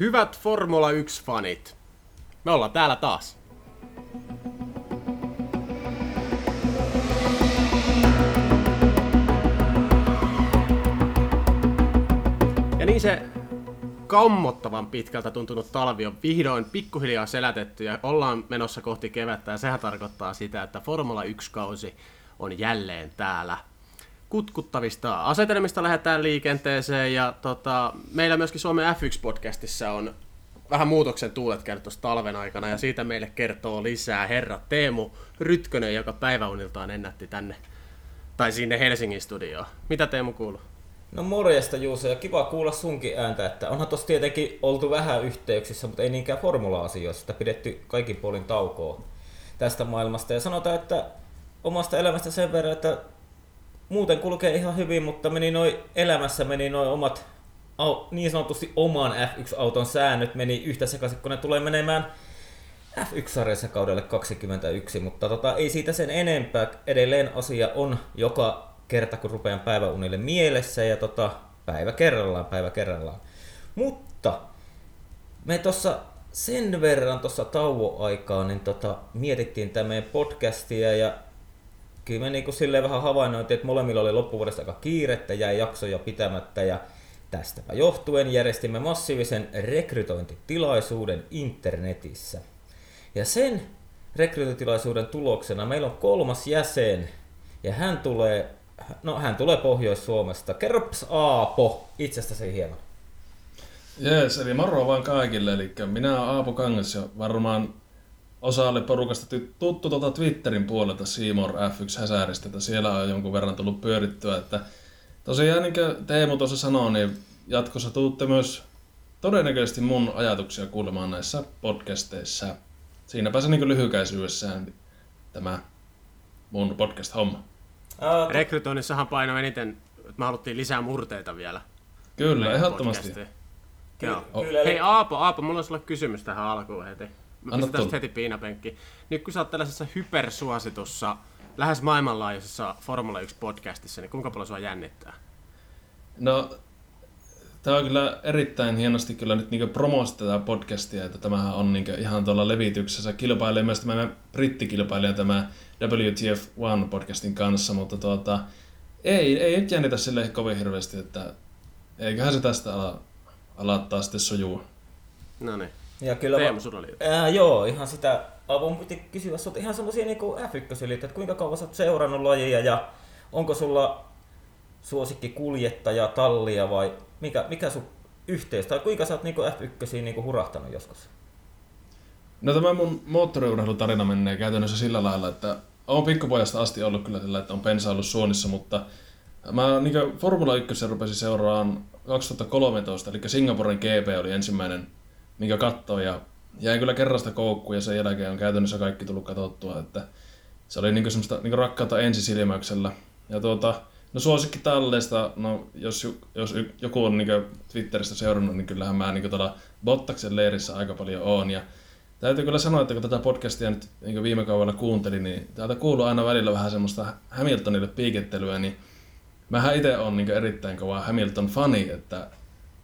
Hyvät Formula 1-fanit, me ollaan täällä taas. Ja niin se kammottavan pitkältä tuntunut talvi on vihdoin pikkuhiljaa selätetty ja ollaan menossa kohti kevättä. Ja sehän tarkoittaa sitä, että Formula 1-kausi on jälleen täällä kutkuttavista asetelmista lähdetään liikenteeseen ja tota, meillä myöskin Suomen F1-podcastissa on vähän muutoksen tuulet käynyt talven aikana ja siitä meille kertoo lisää herra Teemu Rytkönen, joka päiväuniltaan ennätti tänne tai sinne Helsingin studioon. Mitä Teemu kuuluu? No morjesta Juuso ja kiva kuulla sunkin ääntä, että onhan tossa tietenkin oltu vähän yhteyksissä, mutta ei niinkään formula-asioista, pidetty kaikin puolin taukoa tästä maailmasta. Ja sanotaan, että omasta elämästä sen verran, että muuten kulkee ihan hyvin, mutta meni noin elämässä meni noin omat niin sanotusti oman F1-auton säännöt meni yhtä sekaisin, kun ne tulee menemään F1-sarjassa kaudelle 21, mutta tota, ei siitä sen enempää. Edelleen asia on joka kerta, kun rupean päiväunille mielessä ja tota, päivä kerrallaan, päivä kerrallaan. Mutta me tuossa sen verran tuossa tauon niin tota, mietittiin tämä meidän podcastia ja kyllä me niinku silleen vähän havainnoitiin, että molemmilla oli loppuvuodesta aika kiirettä, jäi jaksoja pitämättä ja tästäpä johtuen järjestimme massiivisen rekrytointitilaisuuden internetissä. Ja sen rekrytointitilaisuuden tuloksena meillä on kolmas jäsen ja hän tulee, no hän tulee Pohjois-Suomesta. Kerropas Aapo itsestäsi hieman. Jees, eli moro vaan kaikille. Eli minä olen Aapo Kangas ja varmaan osalle porukasta tuttu tuota Twitterin puolelta Seymour F1 häsäristä, että siellä on jonkun verran tullut pyörittyä, että tosiaan niin kuin Teemu tuossa sanoi, niin jatkossa tuutte myös todennäköisesti mun ajatuksia kuulemaan näissä podcasteissa. Siinäpä se niin lyhykäisyydessään tämä mun podcast-homma. Rekrytoinnissahan paino eniten, että me haluttiin lisää murteita vielä. Kyllä, ehdottomasti. Joo. Kyllä, Hei Aapo, Aapo, mulla on sulle kysymys tähän alkuun heti. Anna tästä heti piinapenkki. Nyt kun sä oot tällaisessa hypersuositussa, lähes maailmanlaajuisessa Formula 1 podcastissa, niin kuinka paljon sua jännittää? No, tämä on kyllä erittäin hienosti kyllä nyt niin promosta tätä podcastia, että tämähän on niin ihan tuolla levityksessä. Kilpailee myös tämä brittikilpailija tämä WTF1 podcastin kanssa, mutta tuota, ei, ei nyt jännitä sille kovin hirveästi, että eiköhän se tästä ala, alattaa sitten sujuu. No niin. Ja kyllä Teemu, oli ää, joo, ihan sitä, Avo, piti kysyä sinulta ihan semmoisia niin F1 että kuinka kauan olet seurannut lajia ja onko sulla suosikki kuljettaja, tallia vai mikä, mikä sun yhteys, tai kuinka sä oot niin F1 niin hurahtanut joskus? No tämä mun moottoriurheilutarina menee käytännössä sillä lailla, että olen pikkupojasta asti ollut kyllä sillä, että on pensa ollut suonissa, mutta mä niin Formula 1 rupesin seuraamaan 2013, eli Singaporen GP oli ensimmäinen minkä katsoi ja jäi kyllä kerrasta koukkuun ja sen jälkeen on käytännössä kaikki tullut katsottua, että se oli niinku semmoista niinku rakkautta ensisilmäyksellä. Ja tuota, no suosikki talleista, no jos, jos joku on niinku Twitteristä seurannut, niin kyllähän mä niinku tuolla Bottaksen leirissä aika paljon oon. Ja täytyy kyllä sanoa, että kun tätä podcastia nyt niin viime kaudella kuuntelin, niin täältä kuuluu aina välillä vähän semmoista Hamiltonille piikettelyä, niin mähän itse on niin erittäin kova Hamilton-fani, että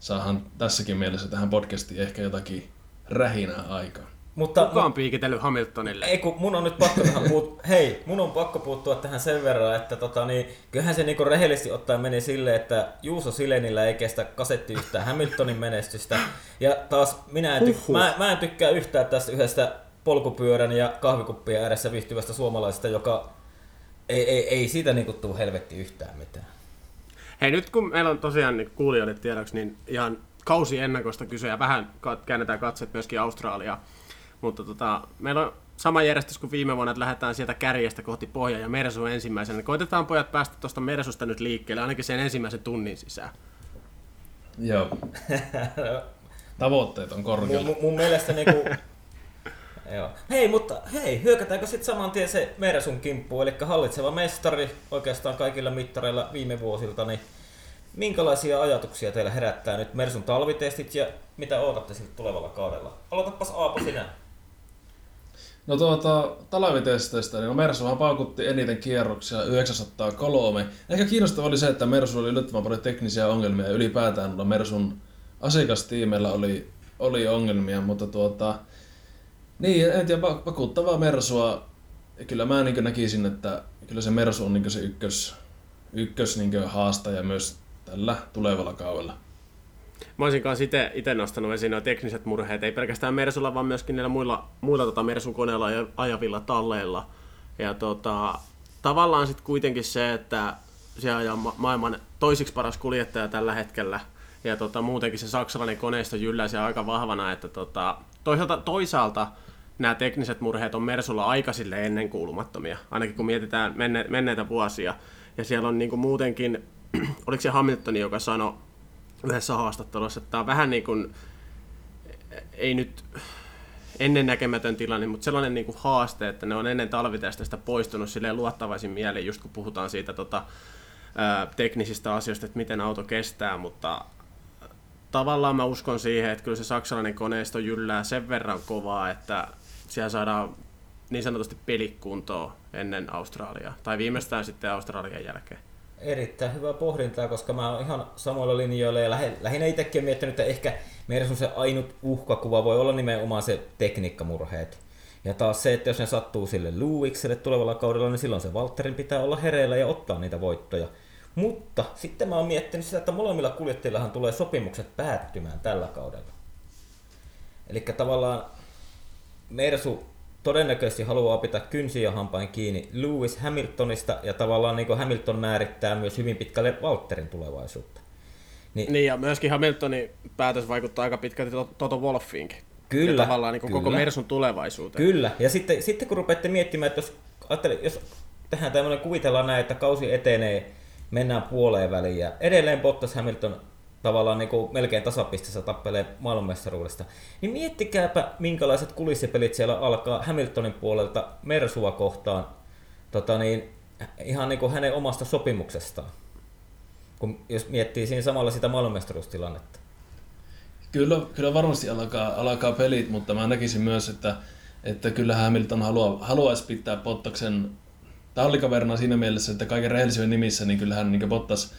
saahan tässäkin mielessä tähän podcastiin ehkä jotakin rähinää aikaa. Mutta, Kuka on piikitellyt Hamiltonille? Ei kun mun on nyt pakko tähän puut... Hei, mun on pakko puuttua tähän sen verran, että tota, niin, kyllähän se niinku rehellisesti ottaen meni silleen, että Juuso Silenillä ei kestä kasetti yhtään Hamiltonin menestystä. Ja taas minä en, tyk- mä, mä en tykkää yhtään tästä yhdestä polkupyörän ja kahvikuppien ääressä viihtyvästä suomalaisesta, joka ei, ei, ei siitä niinku tuu helvetti yhtään mitään. Hei, nyt kun meillä on tosiaan niin kuulijoille tiedoksi, niin ihan kausi ennakosta kyse ja vähän käännetään katseet myöskin Australiaa. Mutta tota, meillä on sama järjestys kuin viime vuonna, että lähdetään sieltä kärjestä kohti pohjaa ja Mersu ensimmäisenä. Koitetaan pojat päästä tuosta Mersusta nyt liikkeelle, ainakin sen ensimmäisen tunnin sisään. Joo. Tavoitteet on korkealla. Mun, mun mielestä niinku, Joo. Hei, mutta hei, hyökätäänkö sitten saman tien se Mersun kimppu, eli hallitseva mestari oikeastaan kaikilla mittareilla viime vuosilta, niin minkälaisia ajatuksia teillä herättää nyt Mersun talvitestit ja mitä odotatte siltä tulevalla kaudella? Aloitapas Aapo sinä. No tuota, talvitesteistä, niin no Mersuhan paukutti eniten kierroksia 903. Ehkä kiinnostavaa oli se, että Mersu oli yllättävän paljon teknisiä ongelmia ja ylipäätään Mersun asiakastiimellä oli oli ongelmia, mutta tuota, niin, en tiedä, vakuuttavaa Mersua. Kyllä mä niin näkisin, että kyllä se Mersu on niin se ykkös, ykkös niin haastaja myös tällä tulevalla kaudella. Mä olisin kanssa itse nostanut esiin nuo tekniset murheet, ei pelkästään Mersulla, vaan myöskin niillä muilla, muilla tota Mersun koneilla ajavilla talleilla. Ja tota, tavallaan sitten kuitenkin se, että se ajaa ma- maailman toisiksi paras kuljettaja tällä hetkellä, ja tota, muutenkin se saksalainen koneisto jyllää se aika vahvana, että tota, toisaalta, toisaalta nämä tekniset murheet on Mersulla aika sille ennenkuulumattomia, ainakin kun mietitään menne, menneitä vuosia. Ja siellä on niin kuin muutenkin, oliko se Hamilton, joka sanoi yhdessä haastattelussa, että tämä on vähän niin kuin, ei nyt ennennäkemätön tilanne, mutta sellainen niin kuin haaste, että ne on ennen talvitestistä poistunut silleen luottavaisin mieleen, just kun puhutaan siitä tota, ää, teknisistä asioista, että miten auto kestää, mutta tavallaan mä uskon siihen, että kyllä se saksalainen koneisto jyllää sen verran kovaa, että siellä saadaan niin sanotusti pelikuntoa ennen Australiaa, tai viimeistään sitten Australian jälkeen. Erittäin hyvä pohdintaa, koska mä oon ihan samoilla linjoilla ja lähinnä itsekin miettinyt, että ehkä meidän se ainut uhkakuva voi olla nimenomaan se tekniikkamurheet. Ja taas se, että jos ne sattuu sille Lewikselle tulevalla kaudella, niin silloin se Walterin pitää olla hereillä ja ottaa niitä voittoja. Mutta sitten mä oon miettinyt sitä, että molemmilla kuljettajillahan tulee sopimukset päättymään tällä kaudella. Eli tavallaan Mersu todennäköisesti haluaa pitää kynsiä ja hampain kiinni Lewis Hamiltonista, ja tavallaan niin Hamilton määrittää myös hyvin pitkälle Walterin tulevaisuutta. Niin, niin ja myöskin Hamiltonin päätös vaikuttaa aika pitkälti Toto Wolffiinkin. Kyllä. Ja tavallaan niin kyllä. koko Mersun tulevaisuuteen. Kyllä, ja sitten, sitten kun rupeatte miettimään, että jos, jos tehdään tämmöinen, kuvitellaan näin, että kausi etenee, mennään puoleen väliin, ja edelleen Bottas Hamilton tavallaan niin kuin melkein tasapisteessä tappelee maailmanmestaruudesta. Niin miettikääpä, minkälaiset kulissipelit siellä alkaa Hamiltonin puolelta Mersua kohtaan, tota niin, ihan niin kuin hänen omasta sopimuksestaan, kun jos miettii siinä samalla sitä maailmanmestaruustilannetta. Kyllä, kyllä varmasti alkaa, alkaa pelit, mutta mä näkisin myös, että, että kyllä Hamilton haluaa, haluaisi pitää Bottaksen tallikaverna siinä mielessä, että kaiken rehellisyyden nimissä, niin kyllähän niin Bottas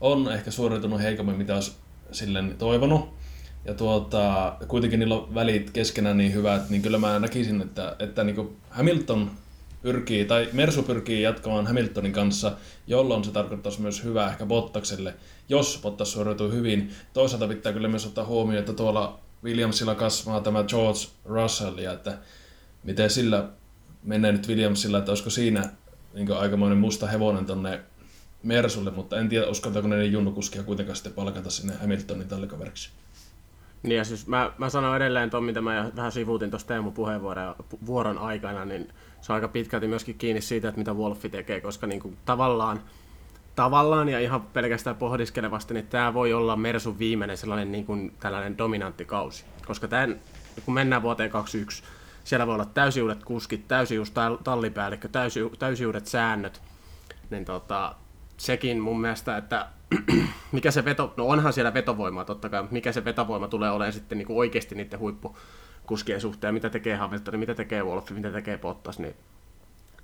on ehkä suoriutunut heikommin, mitä olisi silleen toivonut. Ja tuota, kuitenkin niillä on välit keskenään niin hyvät, niin kyllä mä näkisin, että, että niin Hamilton pyrkii, tai Mersu pyrkii jatkamaan Hamiltonin kanssa, jolloin se tarkoittaisi myös hyvää ehkä Bottakselle, jos Bottas suoriutuu hyvin. Toisaalta pitää kyllä myös ottaa huomioon, että tuolla Williamsilla kasvaa tämä George Russell, ja että miten sillä menee nyt Williamsilla, että olisiko siinä niin aikamoinen musta hevonen tonne Mersulle, mutta en tiedä, uskaltaako ne junnukuskia kuitenkaan sitten palkata sinne Hamiltonin tallikaveriksi. Niin ja siis mä, mä sanon edelleen tuon, mitä mä vähän sivuutin tuossa Teemu puheenvuoron vuoron aikana, niin se on aika pitkälti myöskin kiinni siitä, että mitä Wolfi tekee, koska niin kuin tavallaan, tavallaan ja ihan pelkästään pohdiskelevasti, niin tämä voi olla Mersun viimeinen sellainen niin kuin tällainen dominantti kausi. Koska tämän, kun mennään vuoteen 2021, siellä voi olla täysi uudet kuskit, täysi uusi tallipäällikkö, täysi, täysi uudet säännöt, niin tota, sekin mun mielestä, että mikä se veto, no onhan siellä vetovoimaa totta kai, mutta mikä se vetovoima tulee olemaan sitten niin kuin oikeasti niiden huippukuskien suhteen, mitä tekee Hamilton, mitä tekee Wolf, mitä tekee Bottas, niin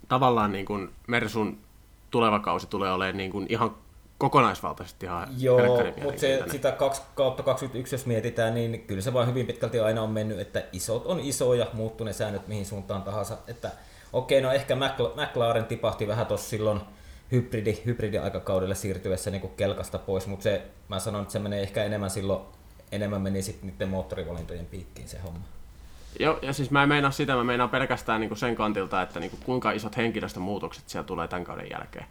tavallaan niin kuin Mersun tuleva kausi tulee olemaan niin kuin ihan kokonaisvaltaisesti ihan Joo, mutta se, sitä 2 kautta 21, jos mietitään, niin kyllä se vaan hyvin pitkälti aina on mennyt, että isot on isoja, muuttuu ne säännöt mihin suuntaan tahansa. Että okei, okay, no ehkä McLaren tipahti vähän tuossa silloin hybridi, hybridiaikakaudelle siirtyessä niin kuin kelkasta pois, mutta se, mä sanon, että se menee ehkä enemmän silloin, enemmän meni sitten niiden moottorivalintojen piikkiin se homma. Joo, ja siis mä en meinaa sitä, mä meinaan pelkästään niinku sen kantilta, että niinku kuinka isot henkilöstömuutokset siellä tulee tämän kauden jälkeen.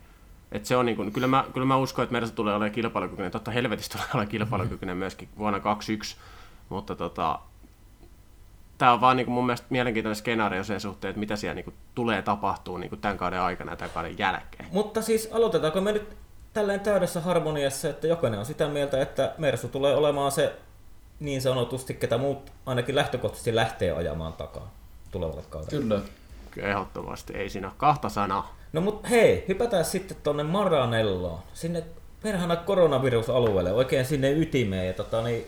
Et se on niinku, kyllä, mä, kyllä mä uskon, että Mersa tulee olemaan kilpailukykyinen, totta helvetistä tulee olemaan kilpailukykyinen myöskin vuonna 2021, mutta tota, tämä on vaan niin kuin mun mielestä mielenkiintoinen skenaario sen suhteen, että mitä siellä niin kuin tulee tapahtuu niin kuin tämän kauden aikana ja tämän kauden jälkeen. Mutta siis aloitetaanko me nyt tälleen täydessä harmoniassa, että jokainen on sitä mieltä, että Mersu tulee olemaan se niin sanotusti, ketä muut ainakin lähtökohtaisesti lähtee ajamaan takaa tulevalle kaudelle. Kyllä. Kyllä ehdottomasti, ei siinä kahta sanaa. No mutta hei, hypätään sitten tuonne Maranelloon, sinne perhana koronavirusalueelle, oikein sinne ytimeen. Ja tota, niin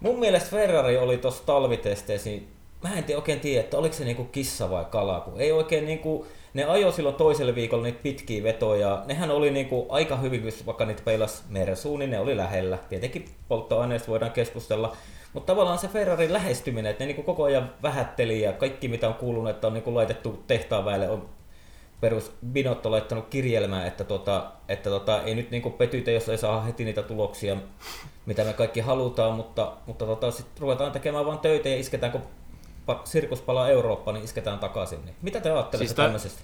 Mun mielestä Ferrari oli tuossa talvitesteissä, niin mä en tiedä, oikein tiedä, että oliko se niinku kissa vai kala, kun ei oikein niinku, ne ajoi silloin toiselle viikolla niitä pitkiä vetoja, nehän oli niinku aika hyvin, vaikka niitä peilas Mersuun, niin ne oli lähellä. Tietenkin polttoaineista voidaan keskustella, Mutta tavallaan se Ferrarin lähestyminen, että ne niin koko ajan vähätteli ja kaikki mitä on kuulunut, että on niin laitettu tehtaan väelle, on perus Binotto laittanut kirjelmää, että, tota, että tota, ei nyt niin petytä, jos ei saa heti niitä tuloksia, mitä me kaikki halutaan, mutta, mutta tota, sitten ruvetaan tekemään vain töitä ja isketään, kun sirkus palaa Eurooppaan, niin isketään takaisin. Niin mitä te ajattelette siis tämmöisestä?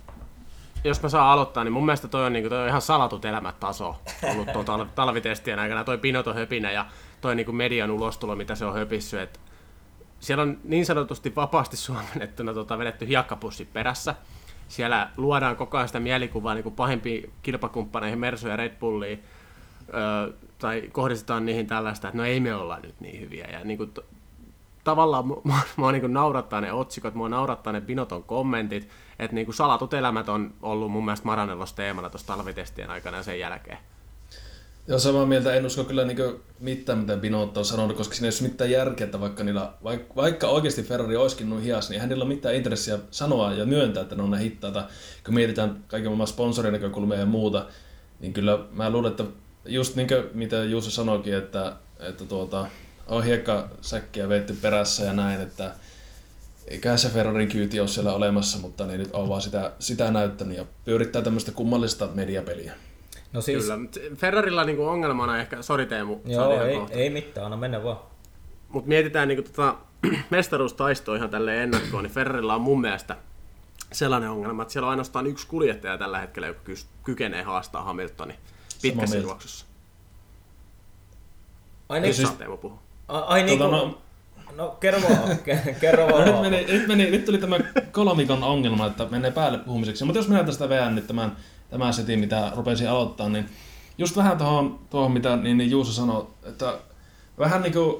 Jos mä saan aloittaa, niin mun mielestä toi on, niin kuin, toi on ihan salatut elämätaso ollut tuon talvitestien aikana, toi Pinoton höpinä ja toi niin kuin median ulostulo, mitä se on höpissyt. Et siellä on niin sanotusti vapaasti suomennettuna tota, vedetty hiekkapussi perässä. Siellä luodaan koko ajan sitä mielikuvaa niin kuin pahimpiin kilpakumppaneihin, Mersu ja Red Bulliin, öö, tai kohdistetaan niihin tällaista, että no ei me olla nyt niin hyviä. Ja niin kuin, tavallaan mua, mua niin naurattaa ne otsikot, mua naurattaa ne Binoton kommentit, että niin kuin salatut elämät on ollut mun mielestä Maranellos teemana tuossa talvitestien aikana ja sen jälkeen. Joo, samaa mieltä. En usko kyllä niin mitään, mitä Binotto on sanonut, koska siinä ei ole mitään järkeä, että vaikka, niillä, vaikka, vaikka oikeasti Ferrari olisikin noin hias, niin hänellä ei ole mitään intressiä sanoa ja myöntää, että ne on ne hittaita. Kun mietitään kaiken maailman sponsorin näkökulmia ja muuta, niin kyllä mä luulen, että just niin kuin mitä Juuso sanoikin, että, että tuota, on hiekkasäkkiä veetty perässä ja näin, että eikä se Ferrarin kyyti ole siellä olemassa, mutta ne nyt on vaan sitä, sitä näyttänyt ja pyörittää tämmöistä kummallista mediapeliä. No siis... Kyllä, Ferrarilla niinku ongelmana ehkä, sori Teemu, Joo, ei, ei mitään, anna mennä vaan. Mutta mietitään niinku tota, mestaruustaistoa ihan tälle ennakkoon, niin Ferrarilla on mun mielestä sellainen ongelma, että siellä on ainoastaan yksi kuljettaja tällä hetkellä, joka kykenee haastaa Hamiltonin pitkässä juoksussa. Ai niin, siis... Teemu puhua. Ai niin tota, no, No kerro vaan, kerro vaan. nyt, meni, nyt, meni, nyt tuli tämä kolmikon ongelma, että menee päälle puhumiseksi. Mutta jos minä tästä veän nyt tämän, tämän setin, mitä rupesin aloittaa, niin just vähän tuohon, tuohon mitä niin, niin Juuso sanoi, että vähän niin kuin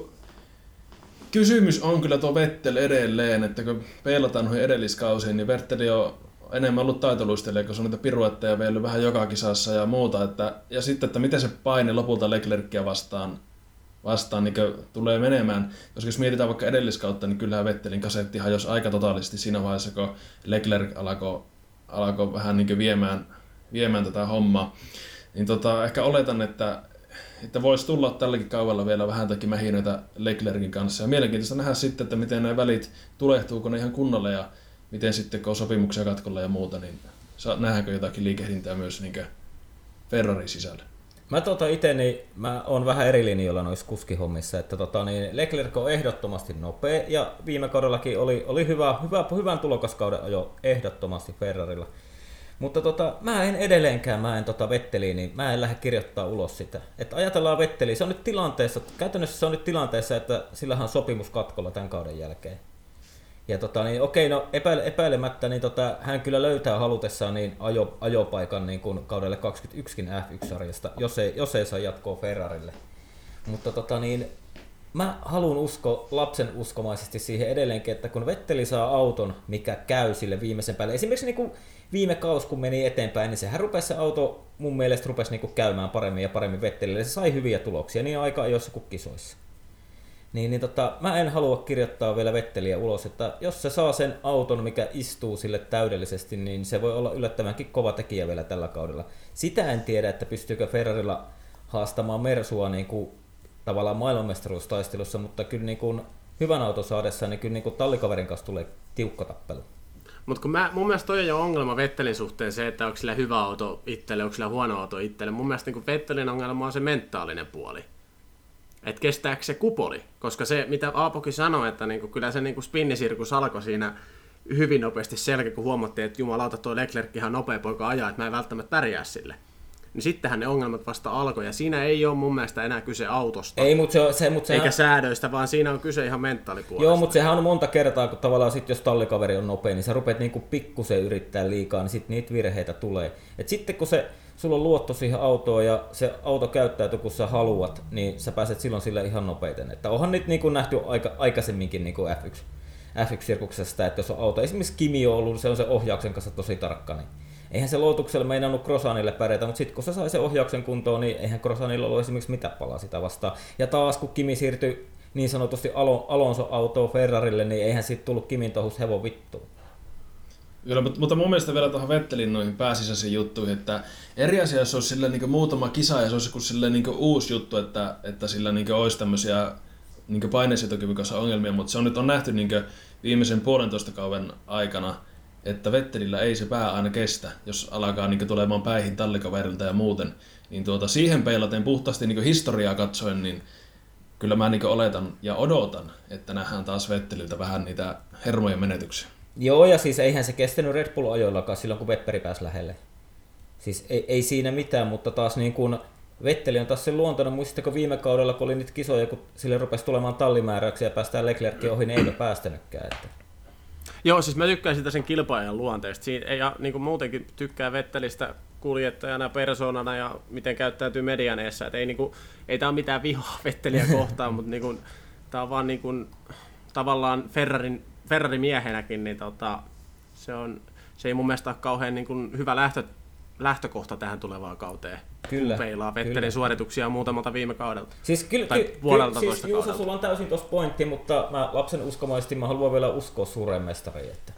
kysymys on kyllä tuo Vettel edelleen, että kun peilataan noihin edelliskausiin, niin Vetteli on enemmän ollut taitoluistelija, kun se on niitä piruetteja vielä vähän joka kisassa ja muuta. Että, ja sitten, että miten se paine lopulta Leclercia vastaan vastaan niin tulee menemään. Koska jos mietitään vaikka edelliskautta, niin kyllähän Vettelin kasetti hajosi aika totaalisesti siinä vaiheessa, kun Leclerc alkoi, alkoi vähän niin viemään, viemään tätä hommaa. Niin tota, ehkä oletan, että, että voisi tulla tälläkin kaudella vielä vähän takia mähinöitä Leclercin kanssa. Ja mielenkiintoista nähdä sitten, että miten nämä välit tulehtuuko ne ihan kunnolla ja miten sitten, kun on sopimuksia katkolla ja muuta, niin nähdäänkö jotakin liikehdintää myös niin Ferrarin sisällä. Mä tota itse, niin mä oon vähän eri linjoilla noissa kuskihommissa, että tota, niin Leclerc on ehdottomasti nopea ja viime kaudellakin oli, oli hyvä, hyvä, hyvän tulokaskauden ajo ehdottomasti Ferrarilla. Mutta tota, mä en edelleenkään, mä en tota Vetteliin, niin mä en lähde kirjoittaa ulos sitä. Että ajatellaan Vetteli, se on nyt tilanteessa, käytännössä se on nyt tilanteessa, että sillähän on sopimus katkolla tämän kauden jälkeen. Ja tota, niin, okei, no epäile, epäilemättä niin tota, hän kyllä löytää halutessaan niin ajo, ajopaikan niin kuin kaudelle 21 F1-sarjasta, jos ei, jos ei saa jatkoa Ferrarille. Mutta tota, niin, mä haluan usko lapsen uskomaisesti siihen edelleenkin, että kun Vetteli saa auton, mikä käy sille viimeisen päälle, esimerkiksi niin kuin viime kaus kun meni eteenpäin, niin sehän rupesi se auto mun mielestä rupesi niin kuin käymään paremmin ja paremmin Vettelille. Se sai hyviä tuloksia niin aika ajoissa kuin kisoissa. Niin, niin tota, mä en halua kirjoittaa vielä Vetteliä ulos, että jos se saa sen auton, mikä istuu sille täydellisesti, niin se voi olla yllättävänkin kova tekijä vielä tällä kaudella. Sitä en tiedä, että pystyykö Ferrarilla haastamaan Mersua niin kuin, tavallaan maailmanmestaruustaistelussa, mutta kyllä niin kuin, hyvän auton saadessa, niin kyllä niin kuin tallikaverin kanssa tulee tiukka tappelu. Mutta kun mä, mun mielestä toi on ongelma Vettelin suhteen se, että onko sillä hyvä auto itselle, onko sillä huono auto itselle. Mun mielestä niin Vettelin ongelma on se mentaalinen puoli että kestääkö se kupoli, koska se, mitä Aapoki sanoi, että niinku, kyllä se niinku spinnisirkus alkoi siinä hyvin nopeasti selkeä, kun huomattiin, että jumalauta tuo Leclerc ihan nopea poika ajaa, että mä en välttämättä pärjää sille. Niin sittenhän ne ongelmat vasta alkoi, ja siinä ei ole mun mielestä enää kyse autosta. Ei, mutta se, se, mutta sehän... Eikä säädöistä, vaan siinä on kyse ihan mentaalipuolesta. Joo, mutta sehän on monta kertaa, kun tavallaan sit, jos tallikaveri on nopea, niin sä rupeat niinku pikkusen yrittää liikaa, niin sitten niitä virheitä tulee. Et sitten kun se sulla on luotto siihen autoon ja se auto käyttäytyy kun sä haluat, niin sä pääset silloin sille ihan nopeiten. Että onhan nyt niin kuin nähty aika, aikaisemminkin niin kuin F1, F1-sirkuksesta, että jos on auto, esimerkiksi Kimi on ollut, se on se ohjauksen kanssa tosi tarkka, niin eihän se luotuksella meinannut Krosanille pärjätä, mutta sitten kun se sai sen ohjauksen kuntoon, niin eihän Krosanilla ollut esimerkiksi mitään palaa sitä vastaan. Ja taas kun Kimi siirtyi niin sanotusti Alonso-autoon Ferrarille, niin eihän siitä tullut Kimin tohus hevon vittuun. Kyllä, mutta, mutta mun mielestä vielä tuohon Vettelin noihin pääsisäisiin juttuihin, että eri asia, olisi sille niin muutama kisa ja se olisi sille niin uusi juttu, että, että sillä niin olisi tämmöisiä niin paineensietokyvyn ongelmia, mutta se on nyt on nähty niin viimeisen puolentoista kauden aikana, että Vettelillä ei se pää aina kestä, jos alkaa niin tulemaan päihin tallikaverilta ja muuten. Niin tuota, siihen peilaten puhtaasti niin historiaa katsoen, niin kyllä mä niin oletan ja odotan, että nähdään taas Vetteliltä vähän niitä hermojen menetyksiä. Joo, ja siis eihän se kestänyt Red Bull-ajoillakaan silloin, kun Vepperi pääsi lähelle. Siis ei, ei siinä mitään, mutta taas niin kuin Vetteli on taas sen luontoinen. Muistatteko viime kaudella, kun oli niitä kisoja, kun sille rupesi tulemaan tallimääräyksiä ja päästään Leclerkin ohi, niin eipä päästänytkään. Että. Joo, siis mä tykkään sitä sen kilpailijan luonteesta. Siinä, ja niin kuin muutenkin tykkää Vettelistä kuljettajana, persoonana ja miten käyttäytyy median eessä. Et ei, niin kuin, ei tämä ole mitään vihaa Vetteliä kohtaan, mutta niin tämä on vaan niin kuin, tavallaan Ferrarin, Ferrari-miehenäkin, niin tota, se, on, se ei mun mielestä ole kauhean niin kuin, hyvä lähtö, lähtökohta tähän tulevaan kauteen. Kyllä. Peilaa Vettelin kyllä. suorituksia muutamalta viime kaudelta. Siis kyllä, tai ky, ky, siis Juuso, sulla on täysin tuossa pointti, mutta mä lapsen uskomaisesti mä haluan vielä uskoa suureen mestariin. Että,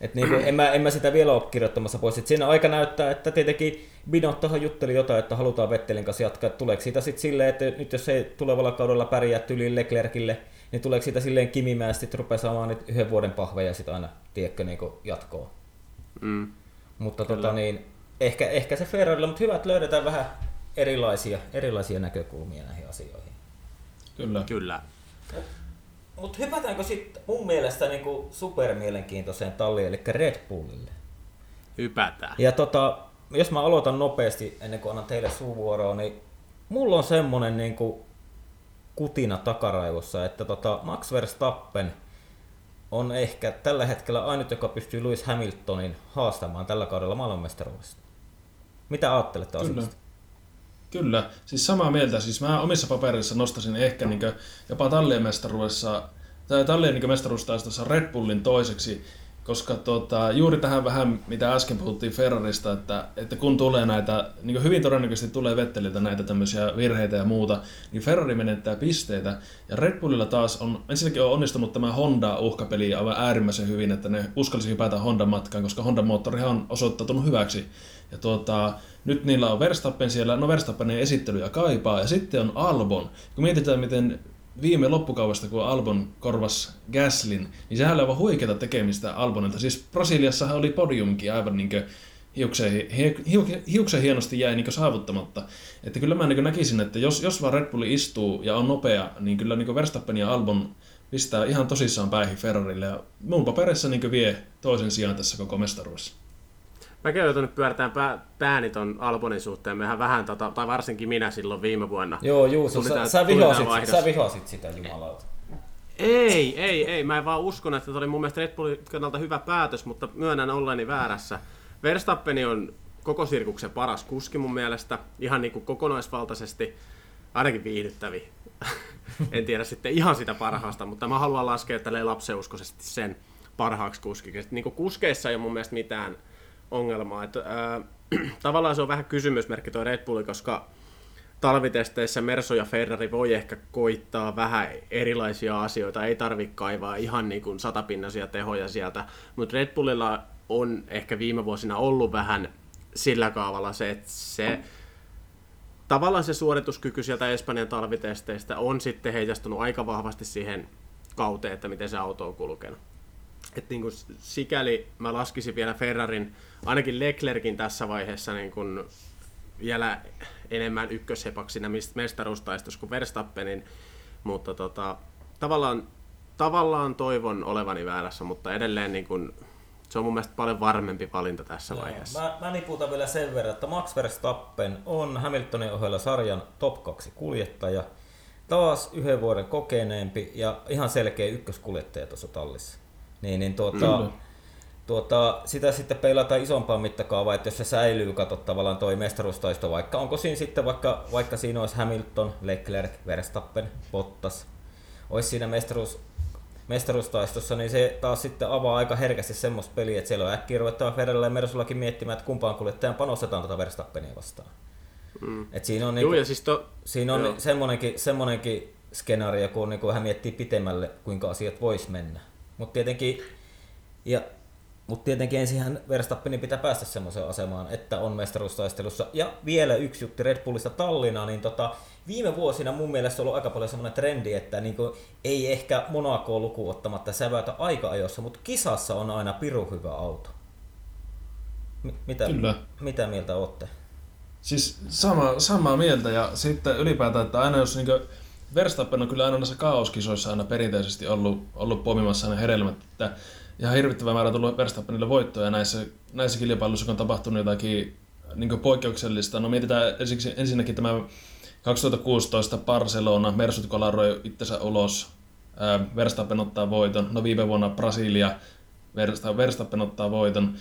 et niin kuin, en, mä, en mä sitä vielä ole kirjoittamassa pois. Et siinä aika näyttää, että tietenkin Binot tuohon jutteli jotain, että halutaan Vettelin kanssa jatkaa. Tuleeko siitä sitten silleen, että nyt jos ei tulevalla kaudella pärjää tyliin Leclercille, niin tuleeko siitä silleen kimimästi, että rupeaa saamaan nyt yhden vuoden pahveja sitten aina, tiedätkö, niin jatkoa. Mm. Mutta tota, niin, ehkä, ehkä se Ferrarilla, mutta hyvä, että löydetään vähän erilaisia, erilaisia näkökulmia näihin asioihin. Kyllä. Kyllä. Mutta hypätäänkö sitten mun mielestä niinku supermielenkiintoiseen talliin, eli Red Bullille? Hypätään. Ja tota, jos mä aloitan nopeasti ennen kuin annan teille suuvuoroa, niin mulla on semmonen niinku kutina takaraivossa, että tota Max Verstappen on ehkä tällä hetkellä ainut, joka pystyy Lewis Hamiltonin haastamaan tällä kaudella maailmanmestaruudesta. Mitä ajattelette Kyllä. asiasta? Kyllä, siis samaa mieltä. Siis mä omissa paperissa nostasin ehkä niin jopa tallien mestaruudessa, tai tallien niin mestaruustaistossa Red Bullin toiseksi koska tota, juuri tähän vähän, mitä äsken puhuttiin Ferrarista, että, että kun tulee näitä, niin hyvin todennäköisesti tulee Vetteliltä näitä tämmöisiä virheitä ja muuta, niin Ferrari menettää pisteitä. Ja Red Bullilla taas on, ensinnäkin on onnistunut tämä Honda-uhkapeli aivan äärimmäisen hyvin, että ne uskalsi hypätä Honda matkaan, koska Honda moottorihan on osoittautunut hyväksi. Ja tuota, nyt niillä on Verstappen siellä, no Verstappenin esittelyjä kaipaa, ja sitten on Albon. Kun mietitään, miten viime loppukaudesta, kun Albon korvas Gaslin, niin sehän oli aivan huikeata tekemistä Albonilta. Siis Brasiliassahan oli podiumkin aivan niin hiukseen, hiukseen hienosti jäi niin saavuttamatta. Että kyllä mä niin näkisin, että jos, jos vaan Red Bull istuu ja on nopea, niin kyllä niin Verstappen ja Albon pistää ihan tosissaan päihin Ferrarille. Ja mun paperissa niin vie toisen sijaan tässä koko mestaruudessa. Mäkin olen joutunut pyörittämään pää, pääni ton Albonin suhteen. Mehän vähän, tota, tai varsinkin minä silloin viime vuonna. Joo, juu, sä, tää, sä, vihasit, sä vihasit sitä jumalauta. Ei, ei, ei. Mä en vaan uskon, että se oli mun mielestä Red Bullin kannalta hyvä päätös, mutta myönnän olleeni väärässä. Verstappeni on koko sirkuksen paras kuski mun mielestä, ihan niin kuin kokonaisvaltaisesti, ainakin viihdyttävi. en tiedä sitten ihan sitä parhaasta, mutta mä haluan laskea tälle lapseuskoisesti sen parhaaksi kuskiksi. Niin kuin kuskeissa ei ole mun mielestä mitään ongelmaa. Että, ää, tavallaan se on vähän kysymysmerkki tuo Red Bull, koska talvitesteissä Merso ja Ferrari voi ehkä koittaa vähän erilaisia asioita, ei tarvitse kaivaa ihan niin kuin satapinnaisia tehoja sieltä, mutta Red Bullilla on ehkä viime vuosina ollut vähän sillä kaavalla se, että se tavallaan se suorituskyky sieltä Espanjan talvitesteistä on sitten heijastunut aika vahvasti siihen kauteen, että miten se auto on kulkenut. Et niin kuin sikäli mä laskisin vielä Ferrarin, ainakin Leclerkin tässä vaiheessa niin kuin vielä enemmän ykköshepaksi siinä mestaruustaistossa kuin Verstappenin, mutta tota, tavallaan, tavallaan toivon olevani väärässä, mutta edelleen niin kuin, se on mun mielestä paljon varmempi valinta tässä Joo, vaiheessa. Mä, mä niputan vielä sen verran, että Max Verstappen on Hamiltonin ohella sarjan top 2 kuljettaja, taas yhden vuoden kokeneempi ja ihan selkeä ykköskuljettaja tuossa tallissa. Niin, niin tuota, tuota, sitä sitten peilataan isompaan mittakaavaan, että jos se säilyy, kato tavallaan toi mestaruustaisto, vaikka onko siinä sitten vaikka, vaikka siinä olisi Hamilton, Leclerc, Verstappen, Bottas, olisi siinä mestaruus, mestaruustaistossa, niin se taas sitten avaa aika herkästi semmoista peliä, että siellä on äkkiä ruvettava Ferrarilla ja Mersullakin miettimään, että kumpaan kuljettajan panostetaan tuota Verstappenia vastaan. Mm. Et siinä on, niinku, siis to... siinä on semmoinenkin, semmoinenkin skenaario, kun niinku vähän miettii pitemmälle, kuinka asiat vois mennä. Mutta tietenkin, ja, mut tietenkin ensinhän Verstappenin pitää päästä semmoiseen asemaan, että on mestaruustaistelussa. Ja vielä yksi juttu Red Bullista Tallinna, niin tota, viime vuosina mun mielestä on ollut aika paljon semmoinen trendi, että niin kuin, ei ehkä Monaco lukuun ottamatta säväytä aika ajossa, mutta kisassa on aina piru hyvä auto. M- mitä, Kyllä. mitä mieltä olette? Siis sama, samaa mieltä ja sitten ylipäätään, että aina jos niinku Verstappen on kyllä aina näissä kaoskisoissa aina perinteisesti ollut, ollut pomimassa ne hedelmät, että ihan hirvittävä määrä tullut Verstappenille voittoja näissä, näissä kilpailuissa, kun on tapahtunut jotakin niin poikkeuksellista. No mietitään ensiksi, ensinnäkin tämä 2016 Barcelona, Mersut kolaroi itsensä ulos, Verstappen ottaa voiton, no viime vuonna Brasilia, Verstappen ottaa voiton.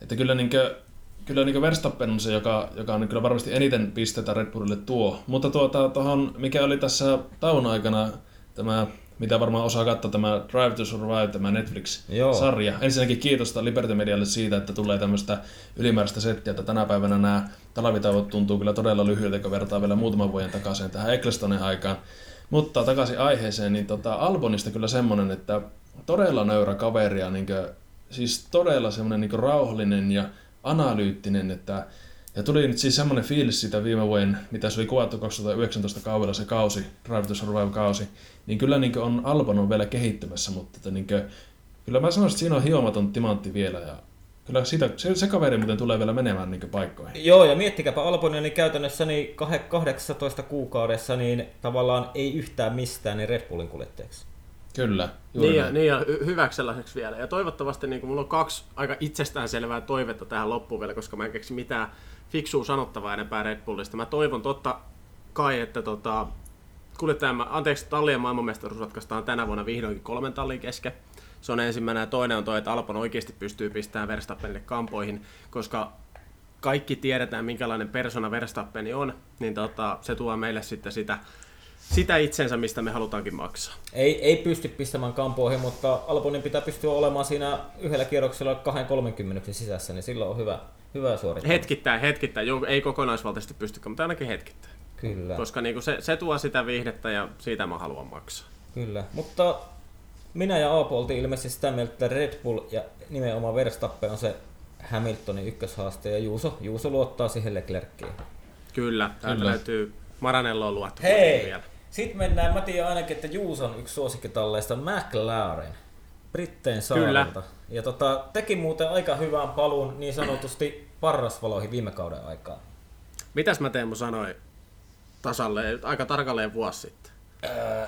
Että kyllä niin kuin, kyllä niin Verstappen on se, joka, joka on kyllä varmasti eniten pisteitä Red Bullille tuo. Mutta tuota, tohon, mikä oli tässä taun aikana tämä, mitä varmaan osaa katsoa, tämä Drive to Survive, tämä Netflix-sarja. Joo. Ensinnäkin kiitosta Liberty Medialle siitä, että tulee tämmöistä ylimääräistä settiä, että tänä päivänä nämä talvitauot tuntuu kyllä todella lyhyiltä, kun vertaa vielä muutaman vuoden takaisin tähän Ecclestonen aikaan. Mutta takaisin aiheeseen, niin tota Albonista kyllä semmonen, että todella nöyrä kaveria, niin kuin, siis todella semmoinen niin rauhallinen ja analyyttinen, että ja tuli nyt siis semmoinen fiilis siitä viime vuoden, mitä se oli kuvattu 2019 kaudella se kausi, Drive to Survive-kausi, niin kyllä niin on Albon on vielä kehittymässä, mutta että niin kuin, kyllä mä sanoisin, että siinä on hiomaton timantti vielä ja kyllä siitä, se, se kaveri muuten tulee vielä menemään niin paikkoihin. Joo, ja miettikääpä Albon, niin käytännössä niin 18 kuukaudessa niin tavallaan ei yhtään mistään niin Red Bullin kuljettajaksi. Kyllä. Niin ja, niin ja hyväksi sellaiseksi vielä. Ja toivottavasti niin kuin mulla on kaksi aika itsestäänselvää toivetta tähän loppuun vielä, koska mä en keksi mitään fiksua sanottavaa enempää Red Bullista. Mä toivon totta kai, että tota, kuljettajan, anteeksi, tallien maailmanmestaruus ratkaistaan tänä vuonna vihdoinkin kolmen tallin kesken. Se on ensimmäinen ja toinen on toi, että Alpon oikeasti pystyy pistämään Verstappenille kampoihin, koska kaikki tiedetään, minkälainen persona Verstappeni on, niin tota, se tuo meille sitten sitä sitä itsensä, mistä me halutaankin maksaa. Ei, ei pysty pistämään kampoihin, mutta Albonin pitää pystyä olemaan siinä yhdellä kierroksella 2-30 sisässä, niin silloin on hyvä, hyvä suorittaa. Hetkittäin, hetkittäin. Joo, ei kokonaisvaltaisesti pysty, mutta ainakin hetkittäin. Kyllä. Koska niinku se, se tuo sitä viihdettä ja siitä mä haluan maksaa. Kyllä, mutta minä ja Aapo oltiin ilmeisesti sitä mieltä, että Red Bull ja nimenomaan Verstappen on se Hamiltonin ykköshaaste ja Juuso, Juuso luottaa siihen Leclerckiin. Kyllä, täältä Kyllä. löytyy Maranello on luettu Hei, vielä. Sitten mennään, mä tiedän ainakin, että Juuson yksi suosikkitalleista McLaren. Britteen saarelta. Ja tota, teki muuten aika hyvän paluun niin sanotusti parrasvaloihin viime kauden aikaa. Mitäs mä Teemu sanoin tasalle, aika tarkalleen vuosi sitten? Öö,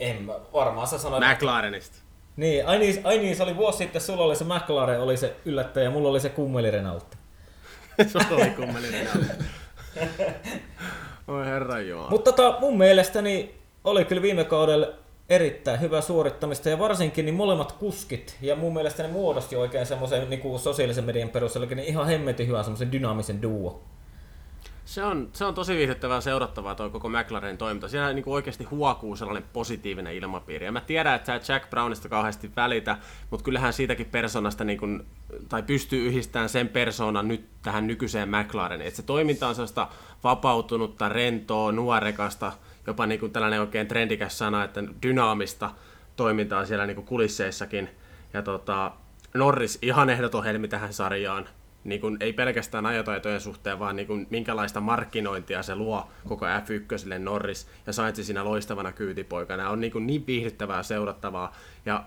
en mä, varmaan sä sanoit... McLarenista. Niin, ai niin, ai niin, se oli vuosi sitten, sulla oli se McLaren, oli se yllättäjä, mulla oli se kummeli Renault. sulla oli kummeli Renault. Oi herra joo. Mutta tota, mun mielestäni oli kyllä viime kaudella erittäin hyvä suorittamista ja varsinkin niin molemmat kuskit ja mun mielestä ne muodosti oikein semmoisen niin sosiaalisen median perusteella niin ihan hemmetin hyvän semmoisen dynaamisen duo. Se on, se on tosi viihdyttävää seurattavaa tuo koko McLarenin toiminta. Siellä niin kuin oikeasti huokuu sellainen positiivinen ilmapiiri. Ja mä tiedän, että sä Jack Brownista kauheasti välitä, mutta kyllähän siitäkin persoonasta, niin kuin, tai pystyy yhdistämään sen persoonan nyt tähän nykyiseen McLareniin. Että se toiminta on sellaista vapautunutta, rentoa, nuorekasta, jopa niin kuin tällainen oikein trendikäs sana, että dynaamista toimintaa siellä niin kuin kulisseissakin. Ja tota, Norris ihan ehdoton helmi tähän sarjaan niin kuin, ei pelkästään ajotaitojen suhteen, vaan niin kuin, minkälaista markkinointia se luo koko F1 Norris ja Sainz siinä loistavana kyytipoikana. On niin, kuin, niin viihdyttävää seurattavaa ja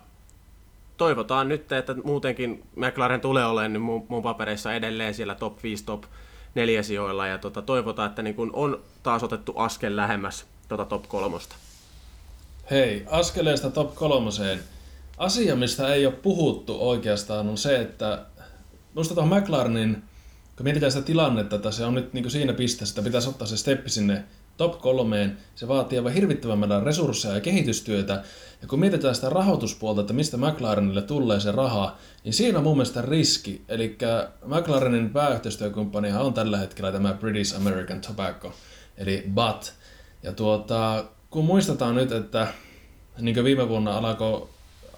toivotaan nyt, että muutenkin McLaren tulee olemaan niin mun, mun papereissa edelleen siellä top 5, top 4 sijoilla ja tota, toivotaan, että niin kuin on taas otettu askel lähemmäs tota top kolmosta. Hei, askeleesta top kolmoseen. Asia, mistä ei ole puhuttu oikeastaan, on se, että Minusta tuohon McLarenin, kun mietitään sitä tilannetta, että se on nyt niin siinä pisteessä, että pitäisi ottaa se steppi sinne top kolmeen, se vaatii aivan hirvittävän määrän resursseja ja kehitystyötä. Ja kun mietitään sitä rahoituspuolta, että mistä McLarenille tulee se raha, niin siinä on mun mielestä riski. Eli McLarenin pääyhteistyökumppani on tällä hetkellä tämä British American Tobacco, eli BAT. Ja tuota, kun muistetaan nyt, että niin viime vuonna alkoi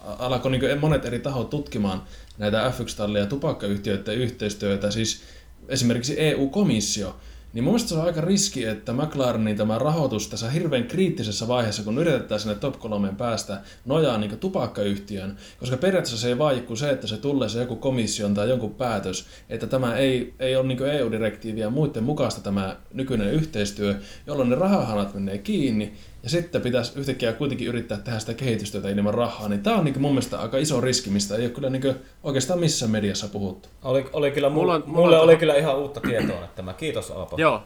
alkoi niin monet eri tahot tutkimaan näitä F1-tallia tupakkayhtiöiden yhteistyötä, siis esimerkiksi EU-komissio, Niin mun se on aika riski, että McLarenin tämä rahoitus tässä hirveän kriittisessä vaiheessa, kun yritetään sinne top kolmeen päästä, nojaa niin tupakkayhtiön, koska periaatteessa se ei vaadi kuin se, että se tulee se joku komission tai jonkun päätös, että tämä ei, ei ole niin EU-direktiivi ja muiden mukaista tämä nykyinen yhteistyö, jolloin ne rahahanat menee kiinni, ja sitten pitäisi yhtäkkiä kuitenkin yrittää tehdä sitä kehitystyötä ilman rahaa, niin tämä on niin mun mielestä aika iso riski, mistä ei ole kyllä niin oikeastaan missään mediassa puhuttu. Oli, oli kyllä, mulla, mulla, mulle oli kyllä ihan uutta tietoa tämä. Kiitos Aapo. Joo,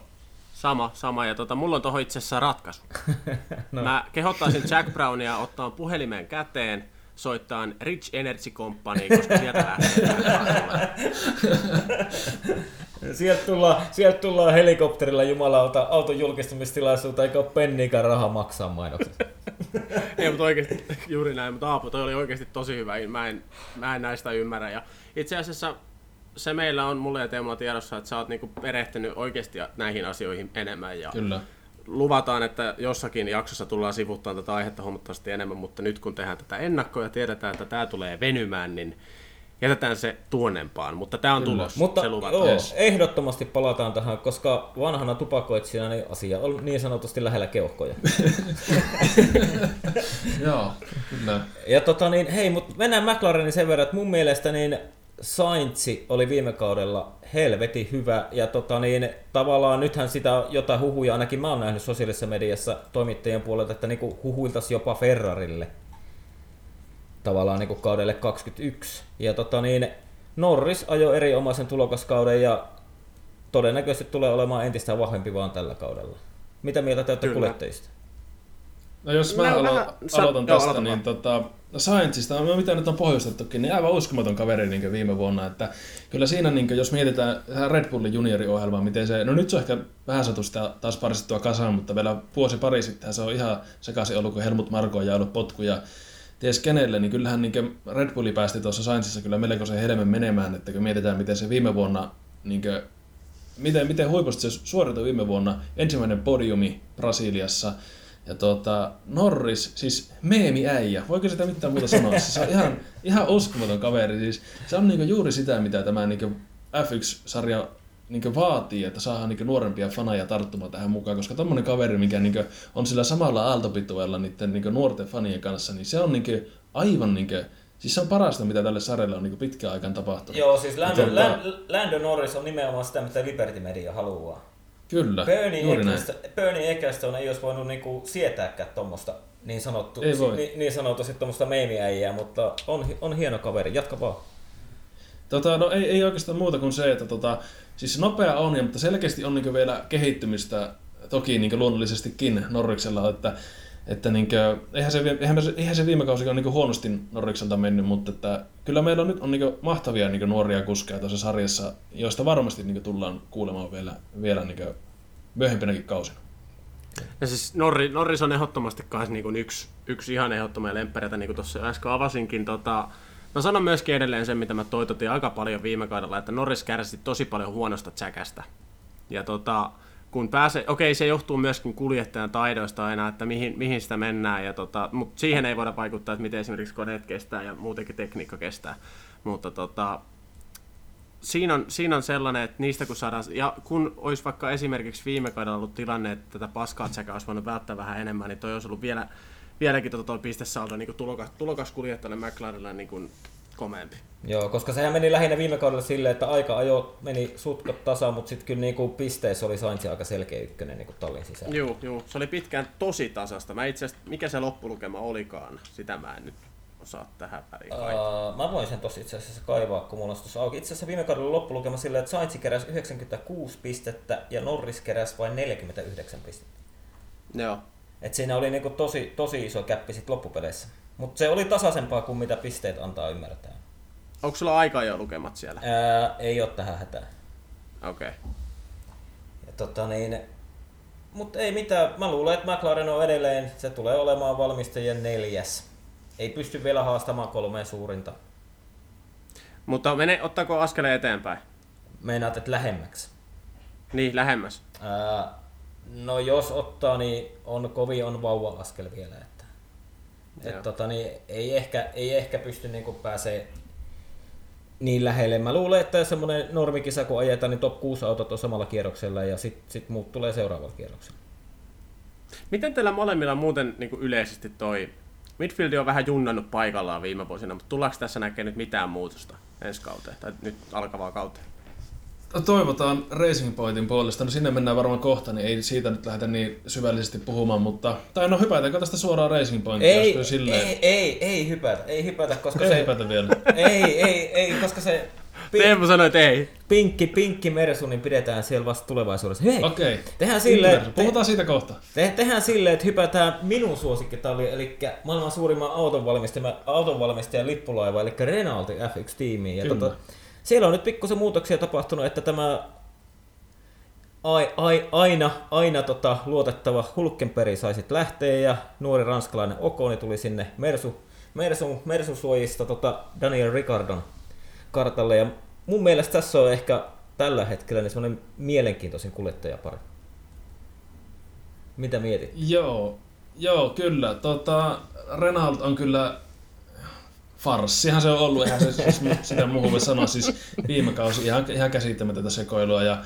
sama, sama. Ja tota, mulla on tuohon itse asiassa ratkaisu. no. Mä kehottaisin Jack Brownia ottaa puhelimen käteen, soittaa Rich Energy Company, koska sieltä lähtee. sieltä, tullaan, sieltä tullaan helikopterilla jumalauta auton julkistamistilaisuuteen, eikä ole penniikään rahaa maksaa mainokset. Ei, mutta oikeasti juuri näin. Mutta Aapo, toi oli oikeasti tosi hyvä. Mä en, mä en näistä ymmärrä. Ja itse asiassa se meillä on mulle ja Teemulla tiedossa, että sä oot niinku perehtynyt oikeasti näihin asioihin enemmän. Ja Kyllä. Luvataan, että jossakin jaksossa tullaan sivuttaa tätä aihetta huomattavasti enemmän, mutta nyt kun tehdään tätä ennakkoa ja tiedetään, että tämä tulee venymään, niin jätetään se tuonnempaan, mutta tämä on Kyllä. tulos, mutta, se luvataan. Joo, ehdottomasti palataan tähän, koska vanhana tupakoitsijana niin asia on niin sanotusti lähellä keuhkoja. joo, kyllä. Ja tota niin, hei, mutta mennään McLarenin sen verran, että mun mielestä niin Saintsi oli viime kaudella helveti hyvä, ja tota niin, tavallaan nythän sitä jotain huhuja, ainakin mä oon nähnyt sosiaalisessa mediassa toimittajien puolelta, että niinku huhuiltaisi jopa Ferrarille tavallaan niinku kaudelle 21. Ja tota niin, Norris ajoi erinomaisen tulokaskauden ja todennäköisesti tulee olemaan entistä vahvempi vaan tällä kaudella. Mitä mieltä te olette kuljettajista? No jos mä, mä alo- vähän... aloitan tästä, joo, niin tota, no no mitä nyt on pohjustettukin, niin aivan uskomaton kaveri niin viime vuonna. Että kyllä siinä, niin jos mietitään Red Bullin junioriohjelmaa, miten se, no nyt se on ehkä vähän saatu sitä taas paristettua kasaan, mutta vielä vuosi pari sitten se on ihan sekaisin ollut, kun Helmut Marko on ollut potkuja ties kenelle, niin kyllähän niin Red Bulli päästi tuossa Sainzissa kyllä melkoisen helmen menemään, että kun mietitään, miten se viime vuonna, niin kuin, miten, miten huipusti se suoritui viime vuonna, ensimmäinen podiumi Brasiliassa, ja tuota, Norris, siis meemi-äijä, voiko sitä mitään muuta sanoa? Se on ihan, ihan uskomaton kaveri. Siis se on niinku juuri sitä, mitä tämä niinku F1-sarja niinku vaatii, että saadaan niinku nuorempia faneja tarttumaan tähän mukaan, koska tommonen kaveri, mikä niinku on sillä samalla aaltopituella niiden niinku nuorten fanien kanssa, niin se on niinku aivan niinku, Siis se on parasta, mitä tälle sarjalle on niin pitkään aikaan tapahtunut. Joo, siis Lando, tuota... Lando Norris on nimenomaan sitä, mitä Liberty Media haluaa. Kyllä, Bernie Eccleston. Bernie Eccleston ei olisi voinut niinku sietääkään tuommoista niin, sanottu, ei voi. niin, niin sanotusti tuommoista meimiäijää, mutta on, on hieno kaveri, jatka vaan. Tota, no ei, ei oikeastaan muuta kuin se, että tota, siis nopea on, ja, mutta selkeästi on niin vielä kehittymistä toki niin luonnollisestikin Norriksella, että, että niin kuin, eihän, se, eihän, eihän se viime kausi ole niin huonosti Norrikselta mennyt, mutta että, kyllä meillä on nyt on niin mahtavia niin nuoria kuskeja tuossa sarjassa, joista varmasti niin tullaan kuulemaan vielä, vielä niin myöhempinäkin kausina. Ja siis Norri, Norris on ehdottomasti myös niin yksi, yksi ihan ehdottomia lemppäreitä, niin kuin tuossa äsken avasinkin. Tota, Mä sanon myöskin edelleen sen, mitä mä toitotin aika paljon viime kaudella, että Norris kärsi tosi paljon huonosta tsäkästä. Ja tota, kun pääsee, okei se johtuu myöskin kuljettajan taidoista aina, että mihin, mihin sitä mennään, ja tota, mutta siihen ei voida vaikuttaa, että miten esimerkiksi koneet kestää ja muutenkin tekniikka kestää. Mutta tota, siinä on, siinä on sellainen, että niistä kun saadaan, ja kun olisi vaikka esimerkiksi viime kaudella ollut tilanne, että tätä paskaa tsekaa olisi voinut välttää vähän enemmän, niin toi olisi ollut vielä, vieläkin tuota toi pistesaldo niin tulokas, tulokas kuljettajalle McLarenille niin komeampi. Joo, koska sehän meni lähinnä viime kaudella silleen, että aika ajo meni sutkot tasa, mutta sitten kyllä niinku pisteissä oli Sainz aika selkeä ykkönen niinku tallin sisällä. Joo, joo, se oli pitkään tosi tasasta. Mä itse mikä se loppulukema olikaan, sitä mä en nyt osaa tähän väliin uh, Mä voin sen tosi itse asiassa kaivaa, kun mulla on tuossa auki. Itse asiassa viime kaudella loppulukema silleen, että Sainz keräsi 96 pistettä ja Norris keräsi vain 49 pistettä. Joo. Et siinä oli niinku tosi, tosi iso käppi sit loppupeleissä. Mutta se oli tasaisempaa kuin mitä pisteet antaa ymmärtää. Onko sulla aikaa jo lukemat siellä? Ää, ei ole tähän hätään. Okei. Okay. tota niin, mutta ei mitään. Mä luulen, että McLaren on edelleen, se tulee olemaan valmistajien neljäs. Ei pysty vielä haastamaan kolmeen suurinta. Mutta mene, ottaako askeleen eteenpäin? Meinaat, että lähemmäksi? Niin, lähemmäs. Ää, no jos ottaa, niin on kovin on vauva-askel vielä. Et tota, niin ei, ehkä, ei ehkä pysty niin pääsee niin lähelle. Mä luulen, että semmoinen normikisa kun ajetaan, niin top 6 autot on samalla kierroksella ja sitten sit muut tulee seuraavalla kierroksella. Miten teillä molemmilla muuten niin kuin yleisesti toi Midfield on vähän junnannut paikallaan viime vuosina, mutta tullaanko tässä näkee nyt mitään muutosta ensi kauteen tai nyt alkavaa kauteen? Toivotaan Racing Pointin puolesta. No sinne mennään varmaan kohta, niin ei siitä nyt lähdetä niin syvällisesti puhumaan, mutta... Tai no hypätäänkö tästä suoraan Racing Pointiin? Ei, silleen... ei, ei, ei hypätä, ei hypätä, koska ei se... hypätä vielä. ei, ei, ei, koska se... Pink... Teemu sanoi, että ei. Pinkki, pinkki Mersu, niin pidetään siellä vasta tulevaisuudessa. Hei, Okei. Okay. Tehdään silleen, te, Puhutaan siitä kohta. Te, tehdään silleen, että hypätään minun suosikkitalli, eli maailman suurimman autonvalmistajan, autonvalmistajan lippulaiva, eli Renaultin FX-tiimiin. Ja tota, siellä on nyt pikkusen muutoksia tapahtunut, että tämä ai, ai, aina, aina tota, luotettava Hulkenperi sai sitten lähteä ja nuori ranskalainen Okoni tuli sinne Mersu, Mersu, Mersu suojista tota Daniel Ricardon kartalle. Ja mun mielestä tässä on ehkä tällä hetkellä niin semmoinen mielenkiintoisin kuljettajapari. Mitä mietit? Joo, joo kyllä. Tota, Renault on kyllä farssihan se on ollut, eihän se siis sitä muuhun voi sanoa, siis viime kausi ihan, ihan käsittämätöntä sekoilua ja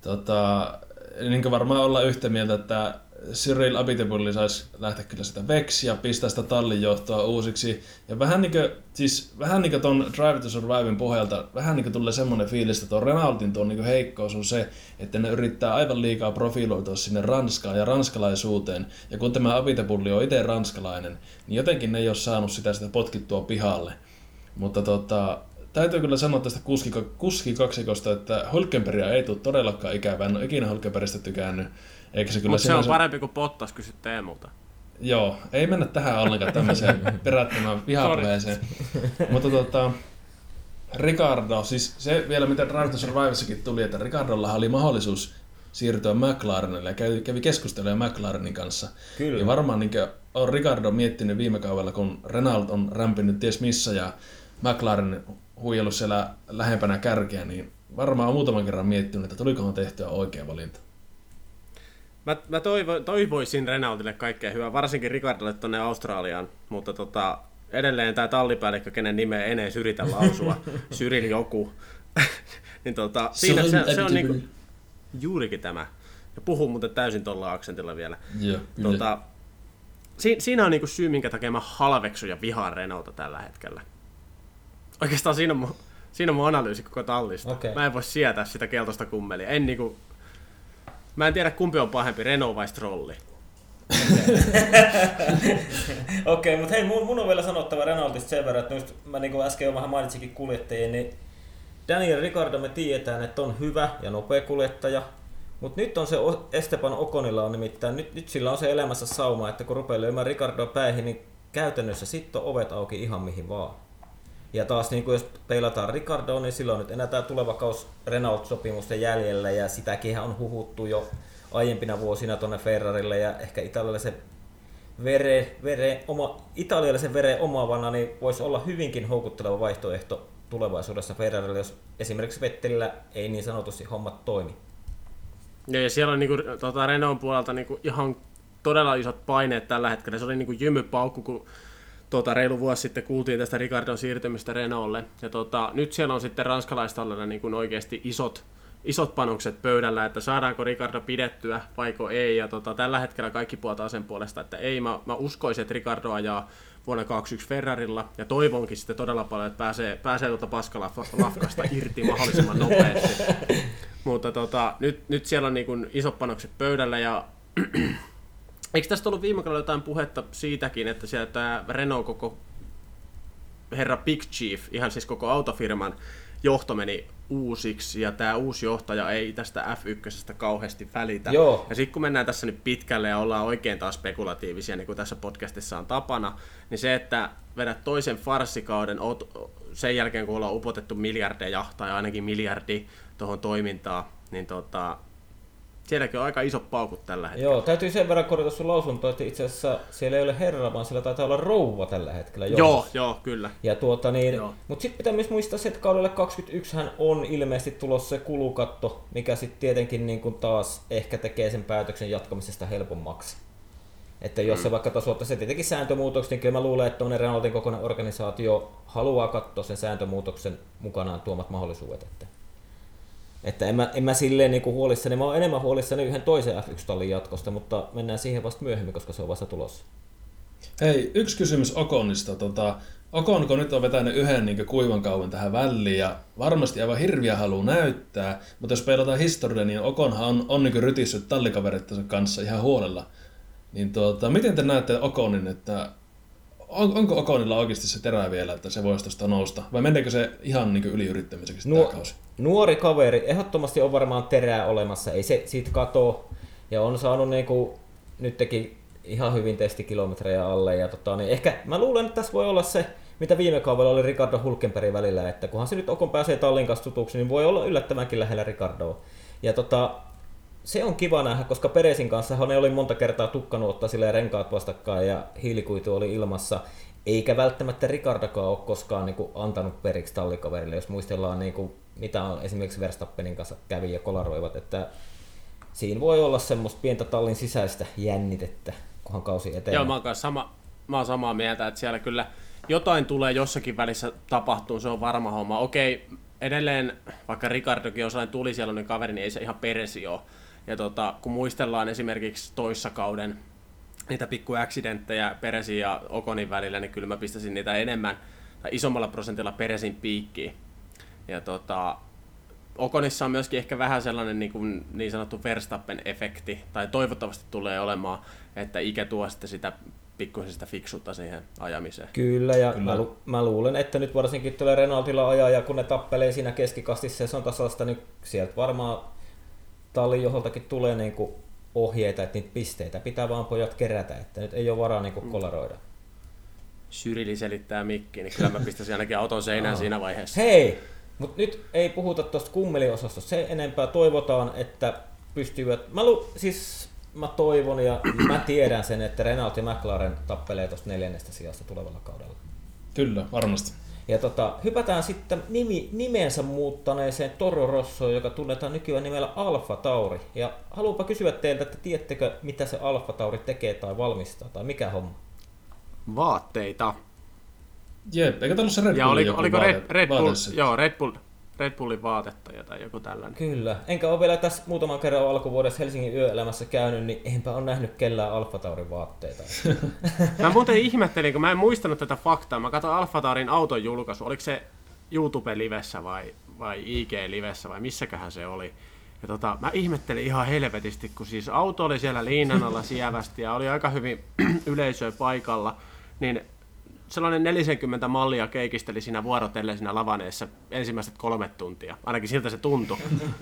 tota, niin varmaan olla yhtä mieltä, että Cyril Abitebulli saisi lähteä kyllä sitä veksiä, pistää sitä tallin johtoa uusiksi. Ja vähän niin kuin, siis vähän niin kuin ton Drive to Survivein pohjalta, vähän niin kuin tulee semmoinen fiilis, että tuon Renaultin tuon niin heikkous on se, että ne yrittää aivan liikaa profiloitua sinne Ranskaan ja ranskalaisuuteen. Ja kun tämä Abitebulli on itse ranskalainen, niin jotenkin ne ei ole saanut sitä, sitä potkittua pihalle. Mutta tota, täytyy kyllä sanoa tästä kuskikaksikosta, että Hulkenbergia ei tule todellakaan ikävää. En ole ikinä Hulkenbergistä tykännyt. Eikä se kyllä Mutta se on parempi kuin Pottas kysy Teemulta. Joo, ei mennä tähän ollenkaan tämmöiseen perättömään vihapuheeseen. Mutta tota, Ricardo, siis se vielä mitä Drive to Survivessakin tuli, että Ricardolla oli mahdollisuus siirtyä McLarenille ja kävi, kävi keskusteluja McLarenin kanssa. Kyllä. Ja varmaan niin on Ricardo miettinyt viime kaudella, kun Renault on rämpinyt ties missä ja McLaren huijellut siellä lähempänä kärkeä, niin varmaan on muutaman kerran miettinyt, että tulikohan tehtyä oikea valinta. Mä, mä toivo, toivoisin Renaultille kaikkea hyvää, varsinkin Ricardolle tuonne Australiaan, mutta tota, edelleen tämä tallipäällikkö, kenen nimeä en edes yritä lausua, Cyril joku, niin tota, siinä, se, se on niinku, juurikin tämä. Ja puhuu muuten täysin tuolla aksentilla vielä. Joo, tota, si, siinä on niinku syy, minkä takia mä halveksun ja vihaan Renaulta tällä hetkellä. Oikeastaan siinä on mun, siinä on mun analyysi koko tallista. Okay. Mä en voi sietää sitä keltaista kummelia. En niinku, Mä en tiedä kumpi on pahempi, Renault vai Strolli. Okei, okay, mutta hei, mun, mun, on vielä sanottava Renaultista sen verran, että nyt, mä niin kuin äsken jo vähän mainitsikin kuljettajia, niin Daniel Ricardo me tiedetään, että on hyvä ja nopea kuljettaja, mutta nyt on se Esteban Okonilla on nimittäin, nyt, nyt sillä on se elämässä sauma, että kun rupeaa lyömään Ricardoa päihin, niin käytännössä sitten on ovet auki ihan mihin vaan. Ja taas niin kuin jos peilataan Ricardo, niin silloin nyt enää tämä tuleva kaus Renault-sopimusten jäljellä ja sitäkin on huhuttu jo aiempina vuosina tuonne Ferrarille ja ehkä italialaisen vere, vere, oma, italialaisen vere omaavana niin voisi olla hyvinkin houkutteleva vaihtoehto tulevaisuudessa Ferrarille, jos esimerkiksi Vettelillä ei niin sanotusti hommat toimi. Ja, ja siellä on niinku, tota, Renault puolelta niinku ihan todella isot paineet tällä hetkellä. Se oli niinku jymypaukku, kun tota, reilu vuosi sitten kuultiin tästä Ricardon siirtymistä Renaultille. Ja tota, nyt siellä on sitten ranskalaistallella niin kuin oikeasti isot, isot panokset pöydällä, että saadaanko Ricardo pidettyä vaiko ei. Ja tota, tällä hetkellä kaikki puoltaa sen puolesta, että ei. Mä, mä uskoisin, että Ricardo ajaa vuonna 2021 Ferrarilla ja toivonkin sitten todella paljon, että pääsee, pääsee tuota paskalafkasta irti mahdollisimman nopeasti. Mutta tota, nyt, nyt siellä on niin kuin isot panokset pöydällä ja Eikö tästä ollut viime kaudella jotain puhetta siitäkin, että siellä tämä Renault koko herra Big Chief, ihan siis koko autofirman johto meni uusiksi, ja tämä uusi johtaja ei tästä F1 kauheasti välitä. Joo. Ja sitten kun mennään tässä nyt pitkälle ja ollaan oikein taas spekulatiivisia, niin kuin tässä podcastissa on tapana, niin se, että vedät toisen farssikauden sen jälkeen, kun ollaan upotettu miljardeja, tai ainakin miljardi tuohon toimintaan, niin tota, Sielläkin on aika iso paukut tällä hetkellä. Joo, täytyy sen verran korjata sun lausuntoa, että itse asiassa siellä ei ole herra, vaan siellä taitaa olla rouva tällä hetkellä. Joo, joo, kyllä. Ja tuota niin, mutta sitten pitää myös muistaa se, että kaudelle 21 hän on ilmeisesti tulossa se kulukatto, mikä sitten tietenkin niin kuin taas ehkä tekee sen päätöksen jatkamisesta helpommaksi. Että jos se vaikka tasoittaisi se tietenkin sääntömuutokset, niin kyllä mä luulen, että tuommoinen Renaultin kokoinen organisaatio haluaa katsoa sen sääntömuutoksen mukanaan tuomat mahdollisuudet. Että, että en, mä, en mä silleen niin kuin huolissani, mä oon enemmän huolissani yhden toisen F1-tallin jatkosta, mutta mennään siihen vasta myöhemmin, koska se on vasta tulossa. Hei, yksi kysymys Okonista. Tota, Okonko nyt on vetänyt yhden niin kuivan kauan tähän väliin ja varmasti aivan hirviä haluaa näyttää, mutta jos peilataan historiaa, niin Okonhan on, on niin rytissyt tallikaverittansa kanssa ihan huolella. Niin tuota, miten te näette Okonin, että on, onko Okonilla oikeasti se terä vielä, että se voisi tuosta nousta? Vai meneekö se ihan niin yliyrittämiseksi Nuo, tämä kausi? Nuori kaveri, ehdottomasti on varmaan terää olemassa, ei se siitä katoa. Ja on saanut niin kuin, nyt teki ihan hyvin testikilometrejä alle. Ja tota, niin ehkä mä luulen, että tässä voi olla se, mitä viime kaudella oli Ricardo Hulkenbergin välillä, että kunhan se nyt Okon pääsee tallin kanssa tutuksi, niin voi olla yllättävänkin lähellä Ricardoa. Ja tota, se on kiva nähdä, koska Peresin kanssa ne oli monta kertaa tukkanut ottaa renkaat vastakkain ja hiilikuitu oli ilmassa. Eikä välttämättä Ricardokaan ole koskaan niin kuin, antanut periksi tallikaverille, jos muistellaan niin kuin, mitä on esimerkiksi Verstappenin kanssa kävi ja kolaroivat, että siinä voi olla semmoista pientä tallin sisäistä jännitettä, kunhan kausi etenee. Joo, mä oon, sama, mä oon samaa mieltä, että siellä kyllä jotain tulee jossakin välissä tapahtuu, se on varma homma. Okei, edelleen, vaikka Ricardokin on tuli siellä kaveri, niin ei se ihan peresi ole. Ja tota, kun muistellaan esimerkiksi toissa kauden niitä pikku accidenttejä Peresin ja Okonin välillä, niin kyllä mä pistäisin niitä enemmän tai isommalla prosentilla Peresin piikkiin. Ja tota, Okonissa on myöskin ehkä vähän sellainen niin, kuin niin sanottu Verstappen-efekti, tai toivottavasti tulee olemaan, että ikä tuo sitten sitä pikkusen sitä fiksuutta siihen ajamiseen. Kyllä, ja Kyllä. Mä, lu- mä, luulen, että nyt varsinkin tulee Renaultilla ajaa, ja kun ne tappelee siinä keskikastissa, se on tasasta, niin sieltä varmaan tallin johontakin tulee niin kuin ohjeita, että niitä pisteitä pitää vaan pojat kerätä, että nyt ei ole varaa niin kuin mm. kolaroida. Syrili selittää mikki, niin kyllä mä pistäisin ainakin auton seinään siinä vaiheessa. Hei! Mutta nyt ei puhuta tuosta kummeliosastosta se enempää. Toivotaan, että pystyvät... Mä, lu, siis mä toivon ja mä tiedän sen, että Renault ja McLaren tappelee tuosta neljännestä sijasta tulevalla kaudella. Kyllä, varmasti. Ja tota, hypätään sitten nimi, nimensä muuttaneeseen Toro Rossoon, joka tunnetaan nykyään nimellä Alfa Tauri. Ja haluanpa kysyä teiltä, että tiedättekö, mitä se Alfa Tauri tekee tai valmistaa, tai mikä homma? Vaatteita. Jep, eikö ollut se Red Bull ja oliko, oliko Red, Red, Bull, joo, Red Bull, Red Bullin vaatettaja tai joku tällainen. Kyllä. Enkä ole vielä tässä muutaman kerran alkuvuodessa Helsingin yöelämässä käynyt, niin enpä ole nähnyt kellään Alfa Taurin vaatteita. mä muuten ihmettelin, kun mä en muistanut tätä faktaa. Mä katsoin Alfa Taurin auton julkaisu. Oliko se YouTube-livessä vai, vai IG-livessä vai missäköhän se oli? Ja tota, mä ihmettelin ihan helvetisti, kun siis auto oli siellä liinan alla sievästi ja oli aika hyvin yleisöä paikalla, niin sellainen 40 mallia keikisteli siinä vuorotellen siinä lavaneessa ensimmäiset kolme tuntia. Ainakin siltä se tuntui.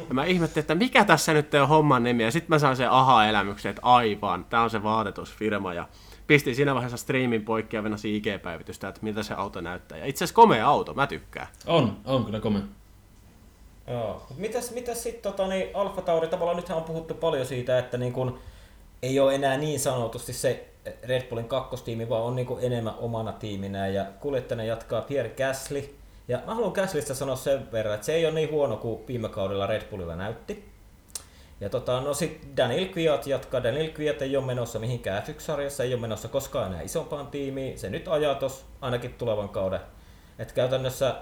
Ja mä ihmettelin, että mikä tässä nyt on homman nimi. Ja sitten mä sain sen aha-elämyksen, että aivan, tämä on se vaatetusfirma. Ja pistin siinä vaiheessa streamin poikki ja venäsin IG-päivitystä, että miltä se auto näyttää. Ja itse asiassa komea auto, mä tykkään. On, on kyllä komea. Joo. Mitäs, mitäs sitten tota, niin Alfa Tauri, tavallaan nythän on puhuttu paljon siitä, että niin kun ei ole enää niin sanotusti se Red Bullin kakkostiimi, vaan on niin enemmän omana tiiminä ja kuljettajana jatkaa Pierre Gasly. Ja mä haluan Gaslista sanoa sen verran, että se ei ole niin huono kuin viime kaudella Red Bullilla näytti. Ja tota, no sit Daniel Kviat jatkaa. Daniel Kviat ei ole menossa mihinkään F1-sarjassa, ei ole menossa koskaan enää isompaan tiimiin. Se nyt ajaa tos ainakin tulevan kauden. Et käytännössä,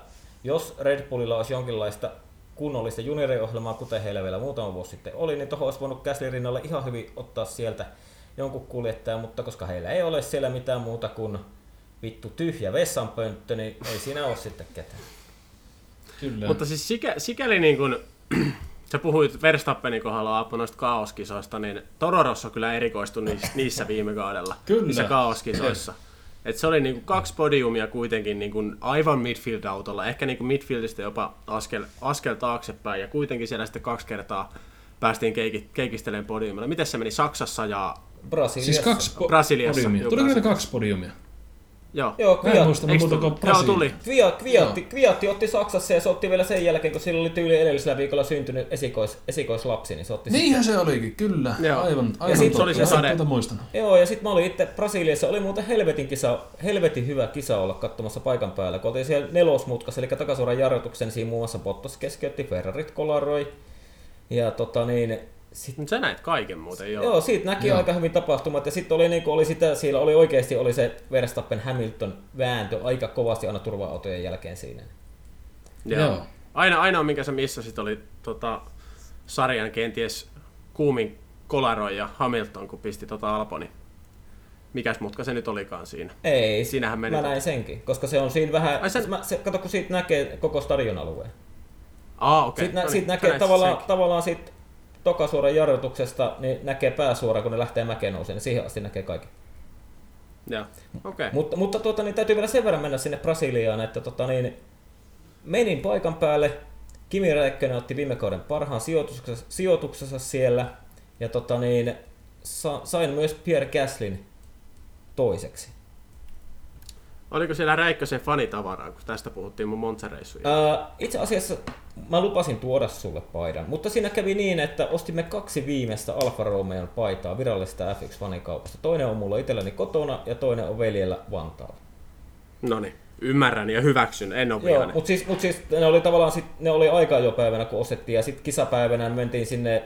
jos Red Bullilla olisi jonkinlaista kunnollista junioriohjelmaa, kuten heillä vielä muutama vuosi sitten oli, niin tuohon olisi voinut Gasly rinnalle ihan hyvin ottaa sieltä jonkun kuljettajan, mutta koska heillä ei ole siellä mitään muuta kuin vittu tyhjä vessanpönttö, niin ei siinä ole sitten ketään. Kyllä. Mutta siis sikä, sikäli niin kuin, sä puhuit Verstappenin kohdalla Appo noista kaoskisoista, niin Toro Rosso kyllä erikoistui niissä, niissä viime kaudella, kyllä. niissä kaoskisoissa. Et se oli niinku kaksi podiumia kuitenkin niinku aivan midfield-autolla, ehkä niinku midfieldistä jopa askel, askel taaksepäin, ja kuitenkin siellä sitten kaksi kertaa päästiin keiki, keikistelemään podiumilla. Miten se meni Saksassa ja Brasiliassa. Siis kaksi po- Brasiliassa. podiumia. Tuliko ne kaksi podiumia? Joo. Joo, Kviat, mä en muista, mutta Joo, tuli. Kviat, Kviatti, Kviatti otti Saksassa ja se otti vielä sen jälkeen, kun sillä oli tyyli edellisellä viikolla syntynyt esikois, esikoislapsi, niin se otti Niinhän sitten. se olikin, kyllä. Joo. Aivan, aivan ja sit se oli se sade. muistan. Joo, ja sitten mä olin itse Brasiliassa, oli muuten helvetin, kisa, helvetin hyvä kisa olla katsomassa paikan päällä, kun oltiin siellä nelosmutkassa, eli takasuoran jarrutuksen siinä muun muassa Bottas keskeytti, Ferrarit kolaroi, ja tota niin, Mut Sä näit kaiken muuten, joo. Joo, siitä näki Joo. aika hyvin tapahtumat ja sitten oli, niinku, oli sitä, siellä oli oikeasti oli se Verstappen Hamilton vääntö aika kovasti aina turva-autojen jälkeen siinä. Joo. Joo. Aina, ainoa, minkä sä missasit, oli tota, sarjan kenties kuumin kolaroi ja Hamilton, kun pisti tota Alboni. Mikäs mutka se nyt olikaan siinä? Ei, Siinähän meni mä to- näin senkin, koska se on siinä vähän, Ai sen- mä, se, kato kun siitä näkee koko stadion alueen. Aa, okei. Siitä, nä, No siitä niin, näkee sä näit tavallaan, tavallaan siitä tokasuoran jarrutuksesta, niin näkee pääsuora, kun ne lähtee mäkeen nousemaan, niin siihen asti näkee kaikki. Joo, okei. Mutta, mutta tuota, niin täytyy vielä sen verran mennä sinne Brasiliaan, että tota, niin, menin paikan päälle. Kimi Räikkönen otti viime kauden parhaan sijoituksensa, sijoituksensa siellä. Ja tota, niin, sa, sain myös Pierre Gaslin toiseksi. Oliko siellä Räikkösen fanitavaraa, kun tästä puhuttiin mun Monza-reissuja? Ää, itse asiassa mä lupasin tuoda sulle paidan, mutta siinä kävi niin, että ostimme kaksi viimeistä Alfa Romeon paitaa virallisesta F1-fanikaupasta. Toinen on mulla itselläni kotona ja toinen on veljellä Vantaalla. No niin, ymmärrän ja hyväksyn, en ole Joo, mutta siis, mut siis ne oli tavallaan sit, ne oli aika jo päivänä kun ostettiin ja sitten kisapäivänä mentiin sinne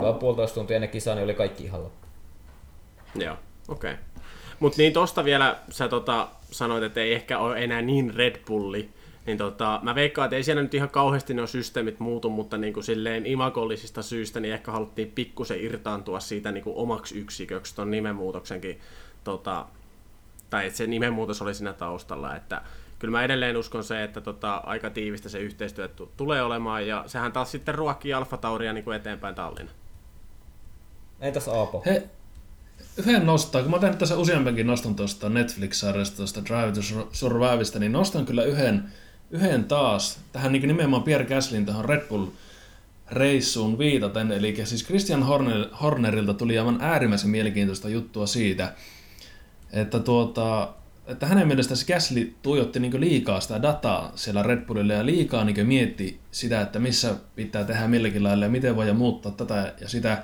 vaan puolitoista tuntia ennen kisaa, niin oli kaikki ihan loppu. Joo, okei. Okay. Mutta niin tosta vielä sä tota, sanoit, että ei ehkä ole enää niin Red Bulli, niin tota, mä veikkaan, että ei siellä nyt ihan kauheasti nuo systeemit muutu, mutta niin kuin silleen imakollisista syistä niin ehkä haluttiin pikkusen irtaantua siitä niin kuin omaksi yksiköksi ton nimenmuutoksenkin, tota, tai että se nimenmuutos oli siinä taustalla, että kyllä mä edelleen uskon se, että tota, aika tiivistä se yhteistyö tu- tulee olemaan, ja sehän taas sitten ruokkii Alfa Tauria niin kuin eteenpäin Tallinna. Entäs Aapo? He, yhden nostaa, kun mä tein tässä useampankin noston tuosta Netflix-sarjasta, tuosta Drive to Survivesta, niin nostan kyllä yhden, yhden taas tähän niin nimenomaan Pierre Gaslin tähän Red Bull reissuun viitaten, eli siis Christian Horner, Hornerilta tuli aivan äärimmäisen mielenkiintoista juttua siitä, että, tuota, että hänen mielestään se Gasly tuijotti niin liikaa sitä dataa siellä Red Bullille ja liikaa niin mietti sitä, että missä pitää tehdä milläkin lailla ja miten voi muuttaa tätä ja sitä.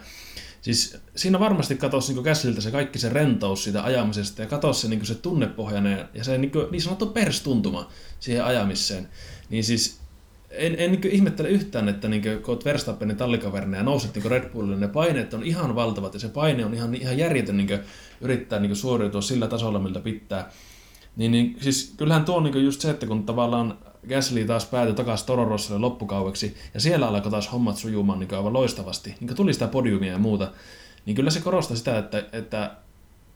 Siis siinä varmasti katosi niin Gaslyltä se kaikki se rentous siitä ajamisesta ja katosi se, niin se tunnepohjainen ja se niin, niin sanottu perstuntuma siihen ajamiseen. Niin siis en, en niin ihmettele yhtään, että niin kun olet Verstappenin tallikaverina ja nouset niin Red Bullille, ne paineet on ihan valtavat ja se paine on ihan, ihan järjetön niin yrittää niin suoriutua sillä tasolla, miltä pitää. Niin, niin siis kyllähän tuo on niin just se, että kun tavallaan Gasly taas päätyi takaisin Toro Rossolle loppukaueksi, ja siellä alkoi taas hommat sujumaan niin aivan loistavasti, niin tuli sitä podiumia ja muuta, niin kyllä se korostaa sitä, että, että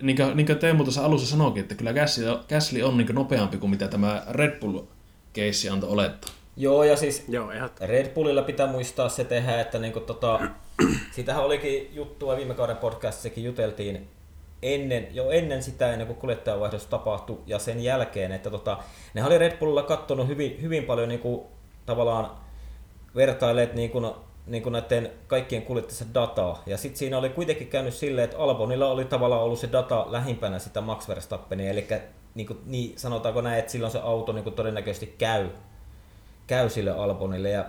niin kuin, niin kuin Teemu tuossa alussa sanoikin, että kyllä Gasly, Gasly on niin nopeampi kuin mitä tämä Red Bull-keissi antoi olettaa. Joo, ja siis Joo, ihan Red Bullilla pitää muistaa se tehdä, että niinku tota, siitähän olikin juttua viime kauden podcastissakin juteltiin ennen, jo ennen sitä, ennen kuin kuljettajavaihdos tapahtui ja sen jälkeen, että tota, ne oli Red Bullilla kattonut hyvin, hyvin paljon niinku, tavallaan vertailleet niinku, niinku näiden kaikkien kuljettajien dataa. Ja sitten siinä oli kuitenkin käynyt silleen, että Albonilla oli tavallaan ollut se data lähimpänä sitä Max Verstappenia, eli niinku, niin, sanotaanko näin, että silloin se auto niinku, todennäköisesti käy käy sille Albonille. Ja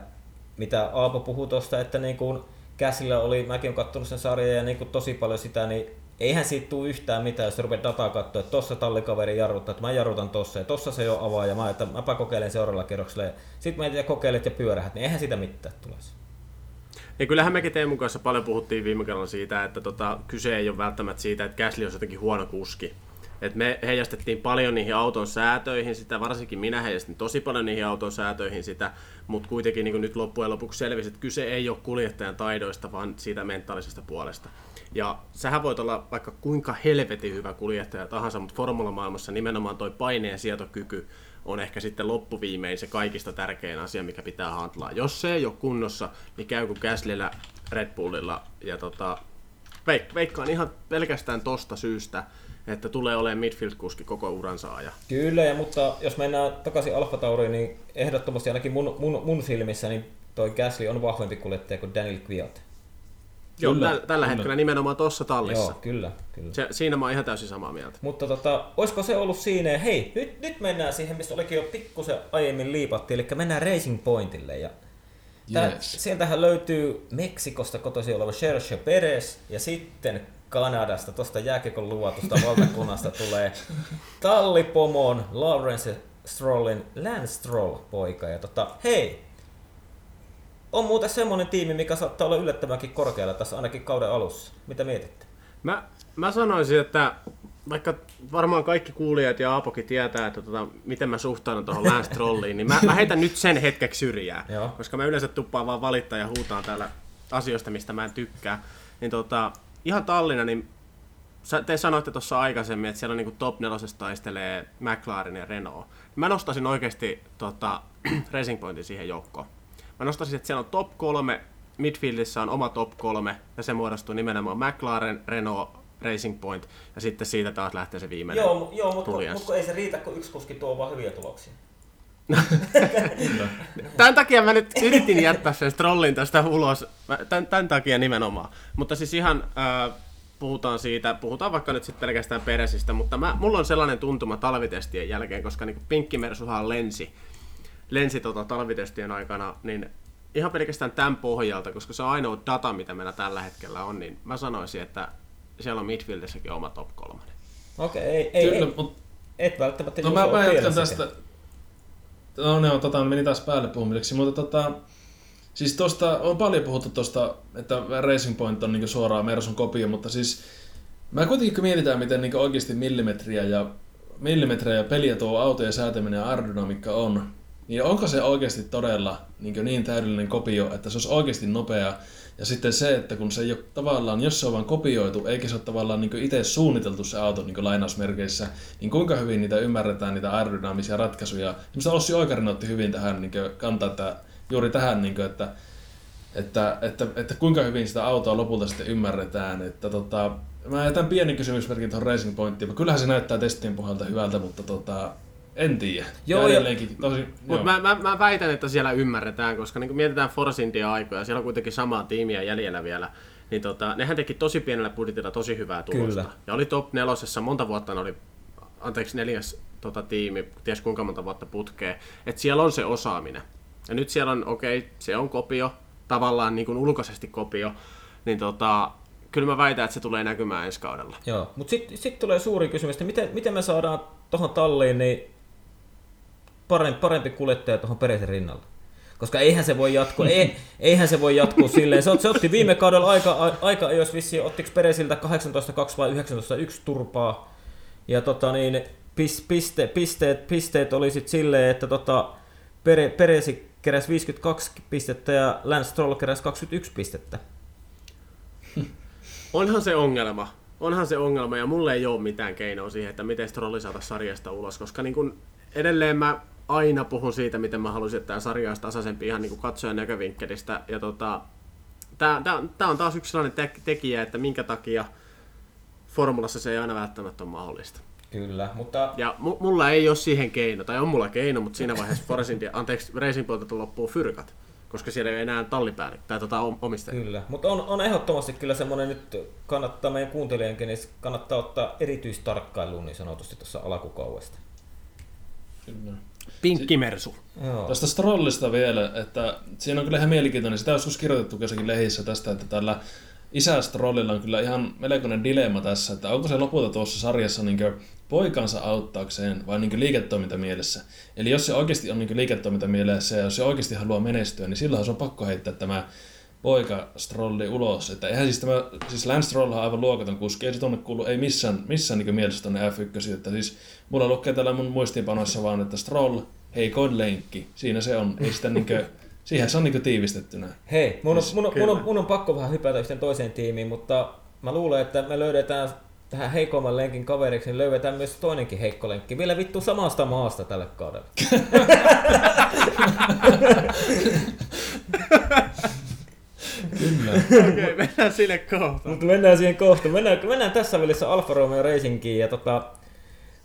mitä Aapo puhui tuosta, että niin kuin käsillä oli, mäkin olen katsonut sen sarjan ja niin kuin tosi paljon sitä, niin eihän siitä tule yhtään mitään, jos rupeat dataa katsoa, että tossa tallikaveri jarruttaa, että mä jarrutan tossa ja tossa se jo avaa ja mä, että mäpä kokeilen seuraavalla kerroksella. Sitten ja kokeilet ja pyörähät, niin eihän sitä mitään tulisi. Ja kyllähän mekin Teemun kanssa paljon puhuttiin viime kerralla siitä, että tota, kyse ei ole välttämättä siitä, että Gasly on jotenkin huono kuski. Et me heijastettiin paljon niihin auton säätöihin sitä, varsinkin minä heijastin tosi paljon niihin auton säätöihin sitä, mutta kuitenkin niin nyt loppujen lopuksi selvisi, että kyse ei ole kuljettajan taidoista, vaan siitä mentaalisesta puolesta. Ja sähän voit olla vaikka kuinka helvetin hyvä kuljettaja tahansa, mutta formulamaailmassa nimenomaan toi paineen sietokyky on ehkä sitten loppuviimein se kaikista tärkein asia, mikä pitää hantlaa. Jos se ei ole kunnossa, niin käy kuin Gaslyllä, Red Bullilla ja tota, veik- veikkaan ihan pelkästään tosta syystä, että tulee olemaan midfield-kuski koko uransa ajan. Kyllä, ja mutta jos mennään takaisin Alfa Tauriin, niin ehdottomasti ainakin mun, mun, mun silmissä niin toi Gasly on vahvempi kuljettaja kuin Daniel Kvyat. Joo, Kyllä, täl, tällä kyllä. hetkellä nimenomaan tuossa tallissa. Joo, kyllä, kyllä. Se, siinä mä oon ihan täysin samaa mieltä. Mutta tota, olisiko se ollut siinä? Hei, nyt, nyt mennään siihen, mistä olikin jo pikkusen aiemmin liipattiin, eli mennään Racing Pointille. Ja tää, Yes. Sieltähän löytyy Meksikosta kotoisin oleva Sergio Perez, ja sitten Kanadasta, tuosta jääkiekon luvatusta valtakunnasta tulee Tallipomon Lawrence Strollin Lance Stroll poika. Ja tota, hei, on muuten semmoinen tiimi, mikä saattaa olla yllättävänkin korkealla tässä ainakin kauden alussa. Mitä mietitte? Mä, mä sanoisin, että vaikka varmaan kaikki kuulijat ja Aapokin tietää, että tota, miten mä suhtaudun tuohon Lance Trolliin, niin mä, mä heitän nyt sen hetkeksi syrjää. Joo. koska mä yleensä tuppaan vaan valittaa ja huutaan täällä asioista, mistä mä en tykkää. Niin tota, ihan Tallinna, niin te sanoitte tuossa aikaisemmin, että siellä on niinku top 4 taistelee McLaren ja Renault. Mä nostaisin oikeasti tota, Racing Pointin siihen joukkoon. Mä nostaisin, että siellä on top 3, midfieldissä on oma top 3, ja se muodostuu nimenomaan McLaren, Renault, Racing Point, ja sitten siitä taas lähtee se viimeinen. Joo, joo mutta mut, ei se riitä, kun yksi kuski tuo vaan hyviä tuloksia. Tämän takia mä nyt yritin jättää sen strollin tästä ulos, Mä- tämän, tämän takia nimenomaan. Mutta siis ihan äh, puhutaan siitä, puhutaan vaikka nyt sitten pelkästään Peresistä, mutta mä, mulla on sellainen tuntuma talvitestien jälkeen, koska niin Pinkkimersuhan lensi, lensi tota talvitestien aikana, niin ihan pelkästään tämän pohjalta, koska se on ainoa data, mitä meillä tällä hetkellä on, niin mä sanoisin, että siellä on midfieldissäkin oma top kolmonen. Okei, ei, ei, Kyllä, ei, mutta et välttämättä No mä, mä jatkan tästä. No ne on, tota, meni taas päälle puhumiseksi, mutta tota, siis tosta, on paljon puhuttu tosta, että Racing Point on niinku suoraan Mersun kopio, mutta siis mä kuitenkin kun mietitään, miten niinku oikeasti millimetriä ja millimetriä ja peliä tuo autojen säätäminen ja aerodynamiikka on, niin onko se oikeasti todella niin, niin täydellinen kopio, että se olisi oikeasti nopea ja sitten se, että kun se ei ole tavallaan, jos se on vain kopioitu, eikä se ole tavallaan niin itse suunniteltu se auto niin lainausmerkeissä, niin kuinka hyvin niitä ymmärretään, niitä aerodynaamisia ratkaisuja. Minusta Ossi Oikarin otti hyvin tähän niin kantaa, että juuri tähän, niin kuin, että, että, että, että, kuinka hyvin sitä autoa lopulta sitten ymmärretään. Että, tota, mä jätän pienen kysymysmerkin tuohon Racing Pointtiin. Kyllähän se näyttää testien pohjalta hyvältä, mutta tota, en tiedä. Joo, ja tosi, joo. Mutta mä, mä, mä, väitän, että siellä ymmärretään, koska niin kun mietitään Force India aikoja, siellä on kuitenkin samaa tiimiä jäljellä vielä, niin tota, nehän teki tosi pienellä budjetilla tosi hyvää tulosta. Kyllä. Ja oli top nelosessa, monta vuotta ne oli, anteeksi neljäs tota, tiimi, ties kuinka monta vuotta putkeen, että siellä on se osaaminen. Ja nyt siellä on, okei, okay, se on kopio, tavallaan niin kuin ulkoisesti kopio, niin tota, kyllä mä väitän, että se tulee näkymään ensi kaudella. Joo, mutta sitten sit tulee suuri kysymys, että miten, miten me saadaan tuohon talliin niin parempi, parempi kuljettaja tuohon Peresin rinnalla. Koska eihän se voi jatkua, ei, eihän se voi jatkua silleen. Se, se otti viime kaudella aika, aika jos vissiin, ottiko Peresiltä 18-2 vai 19-1 turpaa. Ja tota niin, pis, piste, pisteet, pisteet oli sitten silleen, että tota, Pere, Peresi keräsi 52 pistettä ja Lance Stroll keräsi 21 pistettä. Onhan se ongelma. Onhan se ongelma ja mulle ei ole mitään keinoa siihen, että miten Strolli saada sarjasta ulos, koska niin kun edelleen mä aina puhun siitä, miten mä haluaisin, että tämä sarja olisi tasaisempi ihan niin kuin katsojan näkövinkkelistä. Ja tota, tämä, on taas yksi sellainen tek- tekijä, että minkä takia formulassa se ei aina välttämättä ole mahdollista. Kyllä, mutta Ja mu- mulla ei ole siihen keino, tai on mulla keino, mutta siinä vaiheessa Force anteeksi, Racing puolelta loppuu fyrkat, koska siellä ei ole enää tallipäällikkö tai tota om- omistaja. Kyllä, mutta on, on ehdottomasti kyllä semmoinen nyt kannattaa meidän kuuntelijankin, niin kannattaa ottaa erityistarkkailuun niin sanotusti tuossa alkukaudesta. Kyllä. Pinkkimersu. Joo. Tästä Strollista vielä, että siinä on kyllä ihan mielenkiintoinen. Sitä on joskus kirjoitettu jossakin lehissä tästä, että tällä isä Strollilla on kyllä ihan melkoinen dilemma tässä, että onko se lopulta tuossa sarjassa niin poikansa auttaakseen vai niin liiketoimintamielessä. Eli jos se oikeasti on niin liiketoimintamielessä ja jos se oikeasti haluaa menestyä, niin silloin se on pakko heittää tämä poika Strolli ulos. Että eihän siis tämä, siis Lance Stroll on aivan luokaton kuski, ei se tuonne kuulu, ei missään, missään niin mielessä tuonne F1, että siis mulla lukee täällä mun muistiinpanoissa vaan, että Stroll, heikoin lenkki, siinä se on, ei sitä niin kuin, siihen se on niin tiivistettynä. Hei, mun on, Siis mun, on, mun, on, mun on pakko vähän hypätä yhteen toiseen tiimiin, mutta mä luulen, että me löydetään tähän heikomman lenkin kaveriksi, niin löydetään myös toinenkin heikko lenkki. Vielä vittu samasta maasta tälle kaudelle. Kyllä. Okei, okay, mennään sinne kohta. Mutta mennään siihen kohta. Mennään, mennään tässä välissä Alfa Romeo Racingiin. Ja tota,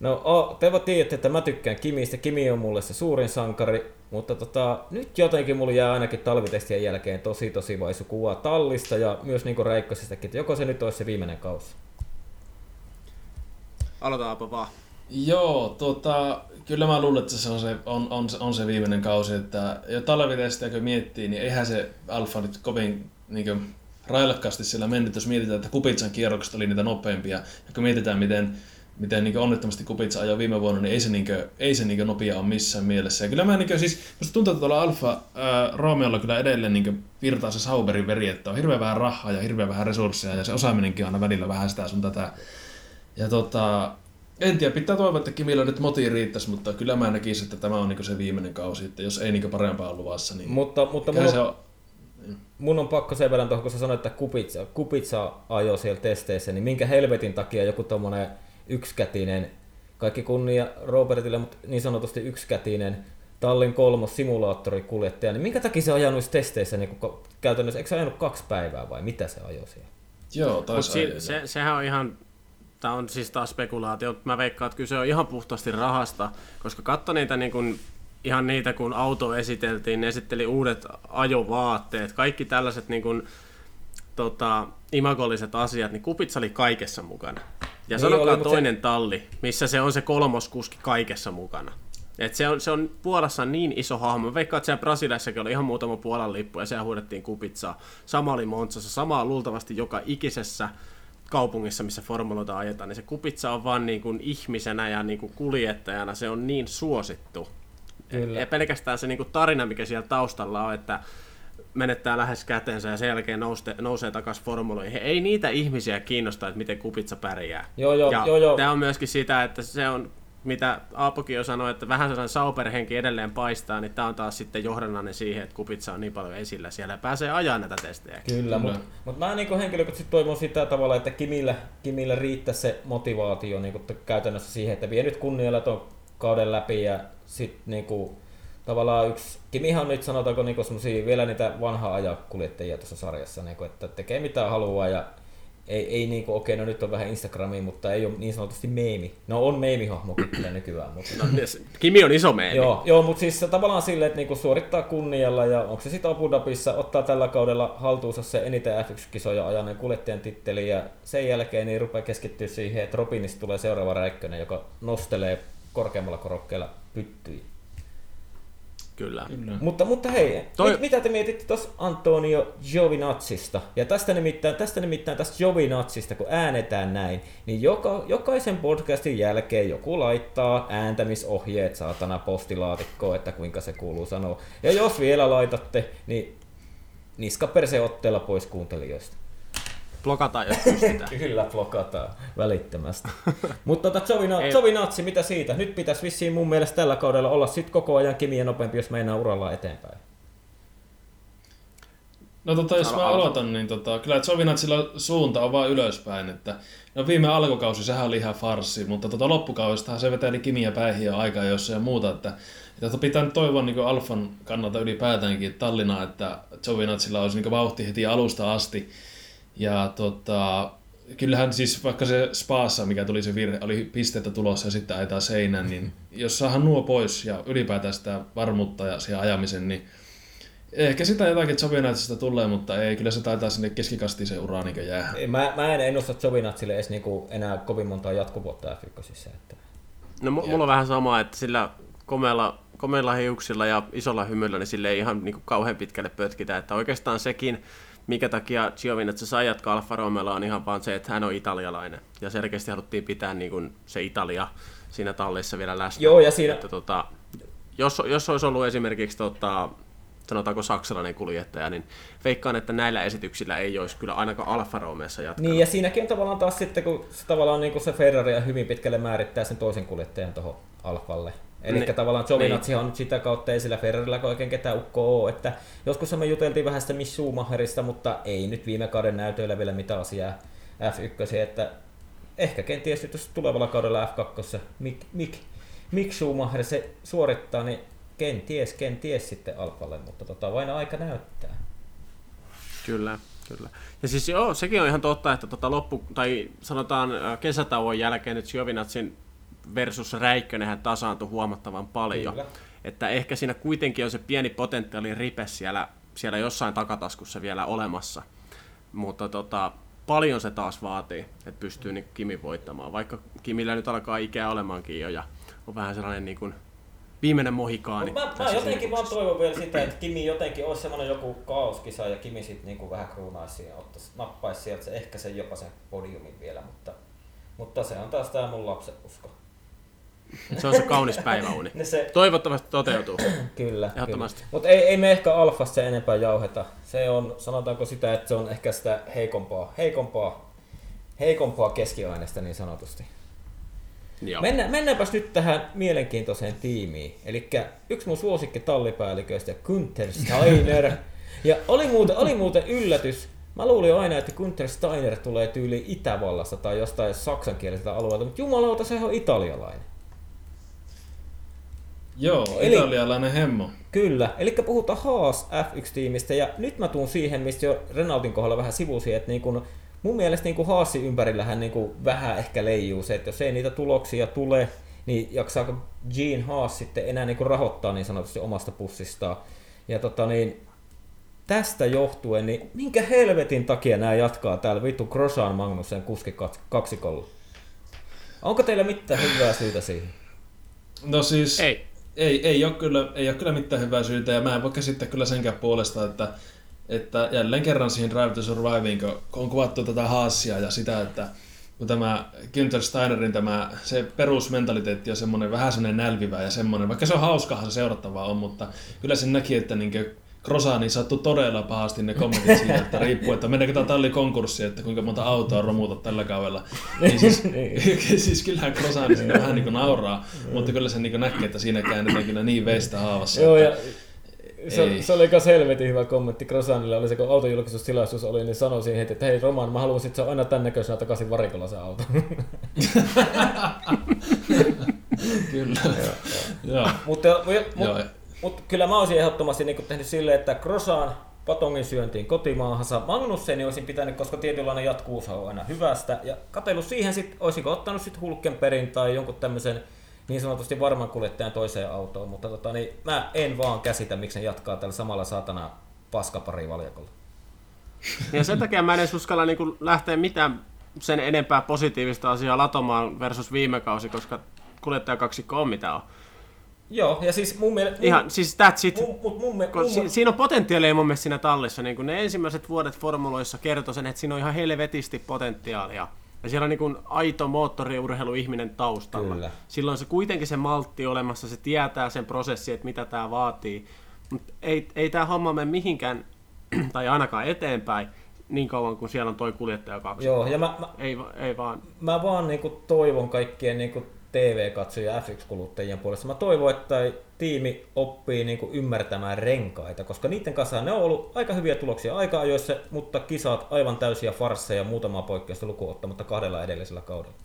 no, o, te vaan tiedätte, että mä tykkään Kimistä. Kimi on mulle se suurin sankari. Mutta tota, nyt jotenkin mulla jää ainakin talvitestien jälkeen tosi tosi vaisu kuva tallista ja myös niinku Räikkösestäkin, että joko se nyt olisi se viimeinen kausi. Aloitetaanpa vaan. Joo, tota, kyllä mä luulen, että se on se, on, on, on se viimeinen kausi, että jo talvitestiä kun miettii, niin eihän se Alfa nyt kovin niin kuin, railakkaasti siellä mennyt, jos mietitään, että Kupitsan kierrokset oli niitä nopeimpia, ja kun mietitään, miten miten niin onnettomasti Kupitsa ajoi viime vuonna, niin ei se, niin kuin, ei se niin nopea ole missään mielessä. Ja kyllä mä niin kuin, siis, musta tuntuu, että tuolla Alfa ää, Romeolla kyllä edelleen niin virtaa se Sauberin veri, että on hirveän vähän rahaa ja hirveän vähän resursseja ja se osaaminenkin on aina välillä vähän sitä sun tätä. Ja tota, en tiedä, pitää toivoa, että Kimillä nyt moti riittäisi, mutta kyllä mä näkisin, että tämä on niin se viimeinen kausi, että jos ei niin parempaa luvassa, niin mutta, mutta mun, on, se on... mun on pakko sen verran tuohon, kun sä sanoit, että Kupitsa, Kupitsa ajoi siellä testeissä, niin minkä helvetin takia joku tommonen yksikätinen, kaikki kunnia Robertille, mutta niin sanotusti yksikätinen Tallin kolmos simulaattorikuljettaja, niin minkä takia se ajoi noissa testeissä niin kun käytännössä, eikö se ajanut kaksi päivää vai mitä se ajoi siellä? Joo, taisi se, se, sehän on ihan tämä on siis taas spekulaatio, mutta mä veikkaan, että kyse on ihan puhtaasti rahasta, koska katso niitä niin kuin, ihan niitä, kun auto esiteltiin, ne esitteli uudet ajovaatteet, kaikki tällaiset niin kuin, tota, imagolliset asiat, niin Kupitsa oli kaikessa mukana. Ja niin sanokaa oli, toinen se... talli, missä se on se kolmoskuski kaikessa mukana. Et se, on, se on Puolassa niin iso hahmo. Veikkaan, että siellä Brasiliassakin oli ihan muutama Puolan lippu ja siellä huudettiin kupitsaa. Sama oli Montsassa, sama luultavasti joka ikisessä kaupungissa, missä formuloita ajetaan, niin se kupitsa on vaan niin kuin ihmisenä ja niin kuin kuljettajana, se on niin suosittu. Kyllä. Ja pelkästään se niin kuin tarina, mikä siellä taustalla on, että menettää lähes kätensä ja sen jälkeen nousee, nousee takaisin formuloihin. Ei niitä ihmisiä kiinnosta, että miten kupitsa pärjää. Joo, joo, ja joo, joo. Tämä on myöskin sitä, että se on mitä Aapokin jo sanoi, että vähän sellainen Sauberhenki edelleen paistaa, niin tämä on taas sitten johdannainen siihen, että Kupitsa on niin paljon esillä siellä ja pääsee ajaa näitä testejä. Kyllä, mutta mut mä niin henkilökohtaisesti toivon sitä tavalla, että Kimillä, Kimillä riittäisi se motivaatio niin käytännössä siihen, että vie nyt kunnialla tuon kauden läpi ja sitten niin kuin, tavallaan yksi, Kimihan nyt sanotaanko niin vielä niitä vanhaa ajakuljettajia tuossa sarjassa, niin kuin, että tekee mitä haluaa ja ei, ei niinku, okei, no nyt on vähän Instagramiin, mutta ei ole niin sanotusti meemi. No on meemihahmokin kyllä nykyään. Mutta... No, Kimi on iso meemi. Joo, joo mutta siis tavallaan silleen, että niinku suorittaa kunnialla ja onko se sitten Abu Dhabissa, ottaa tällä kaudella haltuunsa se eniten F1-kisoja ajaneen kuljettajan titteli ja sen jälkeen niin rupeaa keskittyä siihen, että Robinista tulee seuraava räikkönen, joka nostelee korkeammalla korokkeella pyttyjä. Kyllä. Kyllä. Mutta, mutta hei, Toi... mit, mitä te mietitte tuossa Antonio Giovinazzista? Ja tästä nimittäin, tästä nimittäin tästä Giovinazzista, kun äänetään näin, niin joka, jokaisen podcastin jälkeen joku laittaa ääntämisohjeet saatana postilaatikkoon, että kuinka se kuuluu sanoa. Ja jos vielä laitatte, niin niska otteella pois kuuntelijoista. Blokataan, jos pystytään. Kyllä, blokataan välittömästi. Mutta tota, Jovinazzi, mitä siitä? Nyt pitäisi vissiin mun mielestä tällä kaudella olla sit koko ajan kimien nopeampi, jos meinaa uralla eteenpäin. No tota, jos mä aloitan, niin tota, kyllä Jovinazzilla suunta on vaan ylöspäin. Että, no viime alkukausi sehän oli ihan farsi, mutta tota loppukausistahan se veteli kimiä päihin jo aikaa jossa ja muuta. Että, että pitää nyt toivoa niin Alfan kannalta ylipäätäänkin Tallinaa, että Jovinazzilla olisi niin vauhti heti alusta asti ja tota, kyllähän siis vaikka se spaassa, mikä tuli se virhe, oli pistettä tulossa ja sitten ajetaan seinään, niin jos saahan nuo pois ja ylipäätään sitä varmuutta ja siihen ajamisen, niin Ehkä sitä jotakin Jovinatsista tulee, mutta ei, kyllä se taitaa sinne keskikastiin se ura niin jää. Mä, mä en ennusta Jovinatsille edes niinku enää kovin montaa jatkuvuotta f että... No m- mulla on vähän sama, että sillä komealla, komeilla hiuksilla ja isolla hymyllä, niin sille ei ihan niin kuin kauhean pitkälle pötkitä, että oikeastaan sekin, mikä takia Giovinazzi sai jatkaa Alfa Romeolla on ihan vaan se, että hän on italialainen. Ja selkeästi haluttiin pitää niin kuin se Italia siinä tallissa vielä läsnä. Joo, ja siinä... Että, tota, jos, jos olisi ollut esimerkiksi tota, sanotaanko saksalainen kuljettaja, niin veikkaan, että näillä esityksillä ei olisi kyllä ainakaan Alfa Romeossa jatkanut. Niin, ja siinäkin on tavallaan taas sitten, kun se tavallaan niin kuin se Ferrari hyvin pitkälle määrittää sen toisen kuljettajan tuohon Alfalle. Eli niin, tavallaan Giovinazzi niin. on nyt sitä kautta ei sillä Ferrarilla oikein ketään ukko ole. Että joskus me juteltiin vähän sitä Mick Schumacherista, mutta ei nyt viime kauden näytöillä vielä mitään asiaa F1, että ehkä kenties nyt tulevalla kaudella F2 Mick, Mick, Mick Schumacher se suorittaa, niin kenties, kenties sitten Alfalle, mutta tota, vain aika näyttää. Kyllä, kyllä. Ja siis joo, sekin on ihan totta, että tota loppu, tai sanotaan kesätauon jälkeen nyt Giovinazzin versus Räikkönenhän tasaantui huomattavan paljon. Kyllä. Että ehkä siinä kuitenkin on se pieni potentiaali ripe siellä, siellä jossain takataskussa vielä olemassa. Mutta tota, paljon se taas vaatii, että pystyy niin Kimi voittamaan. Vaikka Kimillä nyt alkaa ikää olemaankin jo ja on vähän sellainen niin kuin viimeinen mohikaani. Mä, mä jotenkin vaan toivon vielä sitä, että Kimi jotenkin olisi semmoinen joku kaoskisa ja Kimi sitten niinku vähän kruunaisi ja ottaisi, nappaisi sieltä se, ehkä sen jopa sen podiumin vielä, mutta Mutta se on taas tää mun lapsen usko. Se on se kaunis päiväuni. Ne se, Toivottavasti toteutuu. kyllä. Ehdottomasti. Mutta ei, ei me ehkä alfasta se enempää jauheta. Se on, sanotaanko sitä, että se on ehkä sitä heikompaa, heikompaa, heikompaa keskiaineesta niin sanotusti. Joo. Mennä, mennäänpäs nyt tähän mielenkiintoiseen tiimiin. Eli yksi mun suosikki tallipäälliköistä, Günther Steiner. ja oli muuten, oli muuten yllätys. Mä luulin aina, että Günther Steiner tulee tyyli Itävallasta tai jostain saksankieliseltä alueelta, mutta jumalauta, se on italialainen. Joo, Eli- italialainen hemmo. Kyllä, eli puhutaan Haas F1-tiimistä, ja nyt mä tuun siihen, mistä jo Renaultin kohdalla vähän sivusi, että niin kun, mun mielestä niin kun Haasin ympärillähän niin kun vähän ehkä leijuu se, että jos ei niitä tuloksia tule, niin jaksaako Gene Haas sitten enää niin rahoittaa niin sanotusti omasta pussistaan. Ja tota niin, tästä johtuen, niin minkä helvetin takia nämä jatkaa täällä vittu Grosjean Magnussen kuski kaksikolla? Onko teillä mitään hyvää syytä siihen? No siis... Ei. Ei, ei, ole kyllä, ei ole kyllä mitään hyvää syytä, ja mä en voi käsittää kyllä senkään puolesta, että, että jälleen kerran siihen Drive to Surviveen, kun on kuvattu tätä haasia ja sitä, että kun tämä Günther Steinerin tämä, se perusmentaliteetti on semmoinen vähän semmoinen nälvivä ja semmoinen, vaikka se on hauskahan se seurattavaa on, mutta kyllä sen näki, että niin Krosani sattui todella pahasti ne kommentit siitä, että riippuu, että meneekö tämä talli konkurssi, että kuinka monta autoa romuta tällä kaudella. Niin siis, siis kyllähän Krosani sinne vähän niin kuin nauraa, mutta kyllä se niin näkee, että siinä käännetään kyllä niin veistä haavassa. Joo, että- ja se, Ei. se oli myös helvetin hyvä kommentti Krosanille, oli se kun autojulkisuustilaisuus oli, niin sanoi siihen heti, että hei Roman, mä haluaisin, että se on aina tämän näköisenä takaisin varikolla se auto. Kyllä. Joo. mutta, mut, Joo. mut, kyllä mä olisin ehdottomasti niin tehnyt silleen, että Krosan patongin syöntiin kotimaahansa. Magnusseni olisin pitänyt, koska tietynlainen jatkuvuus on aina hyvästä. Ja katsellut siihen sitten, olisinko ottanut sitten Hulkenperin tai jonkun tämmöisen niin sanotusti varman kuljettajan toiseen autoon. Mutta tota, niin, mä en vaan käsitä, miksi ne jatkaa tällä samalla saatana paskaparivaljakolla. Ja sen takia mä en edes uskalla niin lähteä mitään sen enempää positiivista asiaa latomaan versus viime kausi, koska kuljettaja kaksikko on mitä on. Joo, ja siis mun mielestä... Ihan, siis that's it. Mun, mun, mun, mun, mun, si- siinä on potentiaalia mun mielestä siinä tallissa. Niin kun ne ensimmäiset vuodet formuloissa kertoi sen, että siinä on ihan helvetisti potentiaalia. Ja siellä on niin kuin aito moottoriurheiluihminen taustalla. Kyllä. Silloin se kuitenkin se maltti olemassa, se tietää sen prosessin, että mitä tämä vaatii. Mutta ei, ei tämä homma mene mihinkään, tai ainakaan eteenpäin, niin kauan kuin siellä on toi kuljettaja kaksi. Joo, ja mä, mä, Ei, ei vaan. mä vaan niinku toivon kaikkien niinku TV-katsojien F1-kuluttajien puolesta. Mä toivon, että tiimi oppii niinku ymmärtämään renkaita, koska niiden kanssa ne on ollut aika hyviä tuloksia aika ajoissa, mutta kisat aivan täysiä farsseja, muutama poikkeusta lukuun ottamatta kahdella edellisellä kaudella.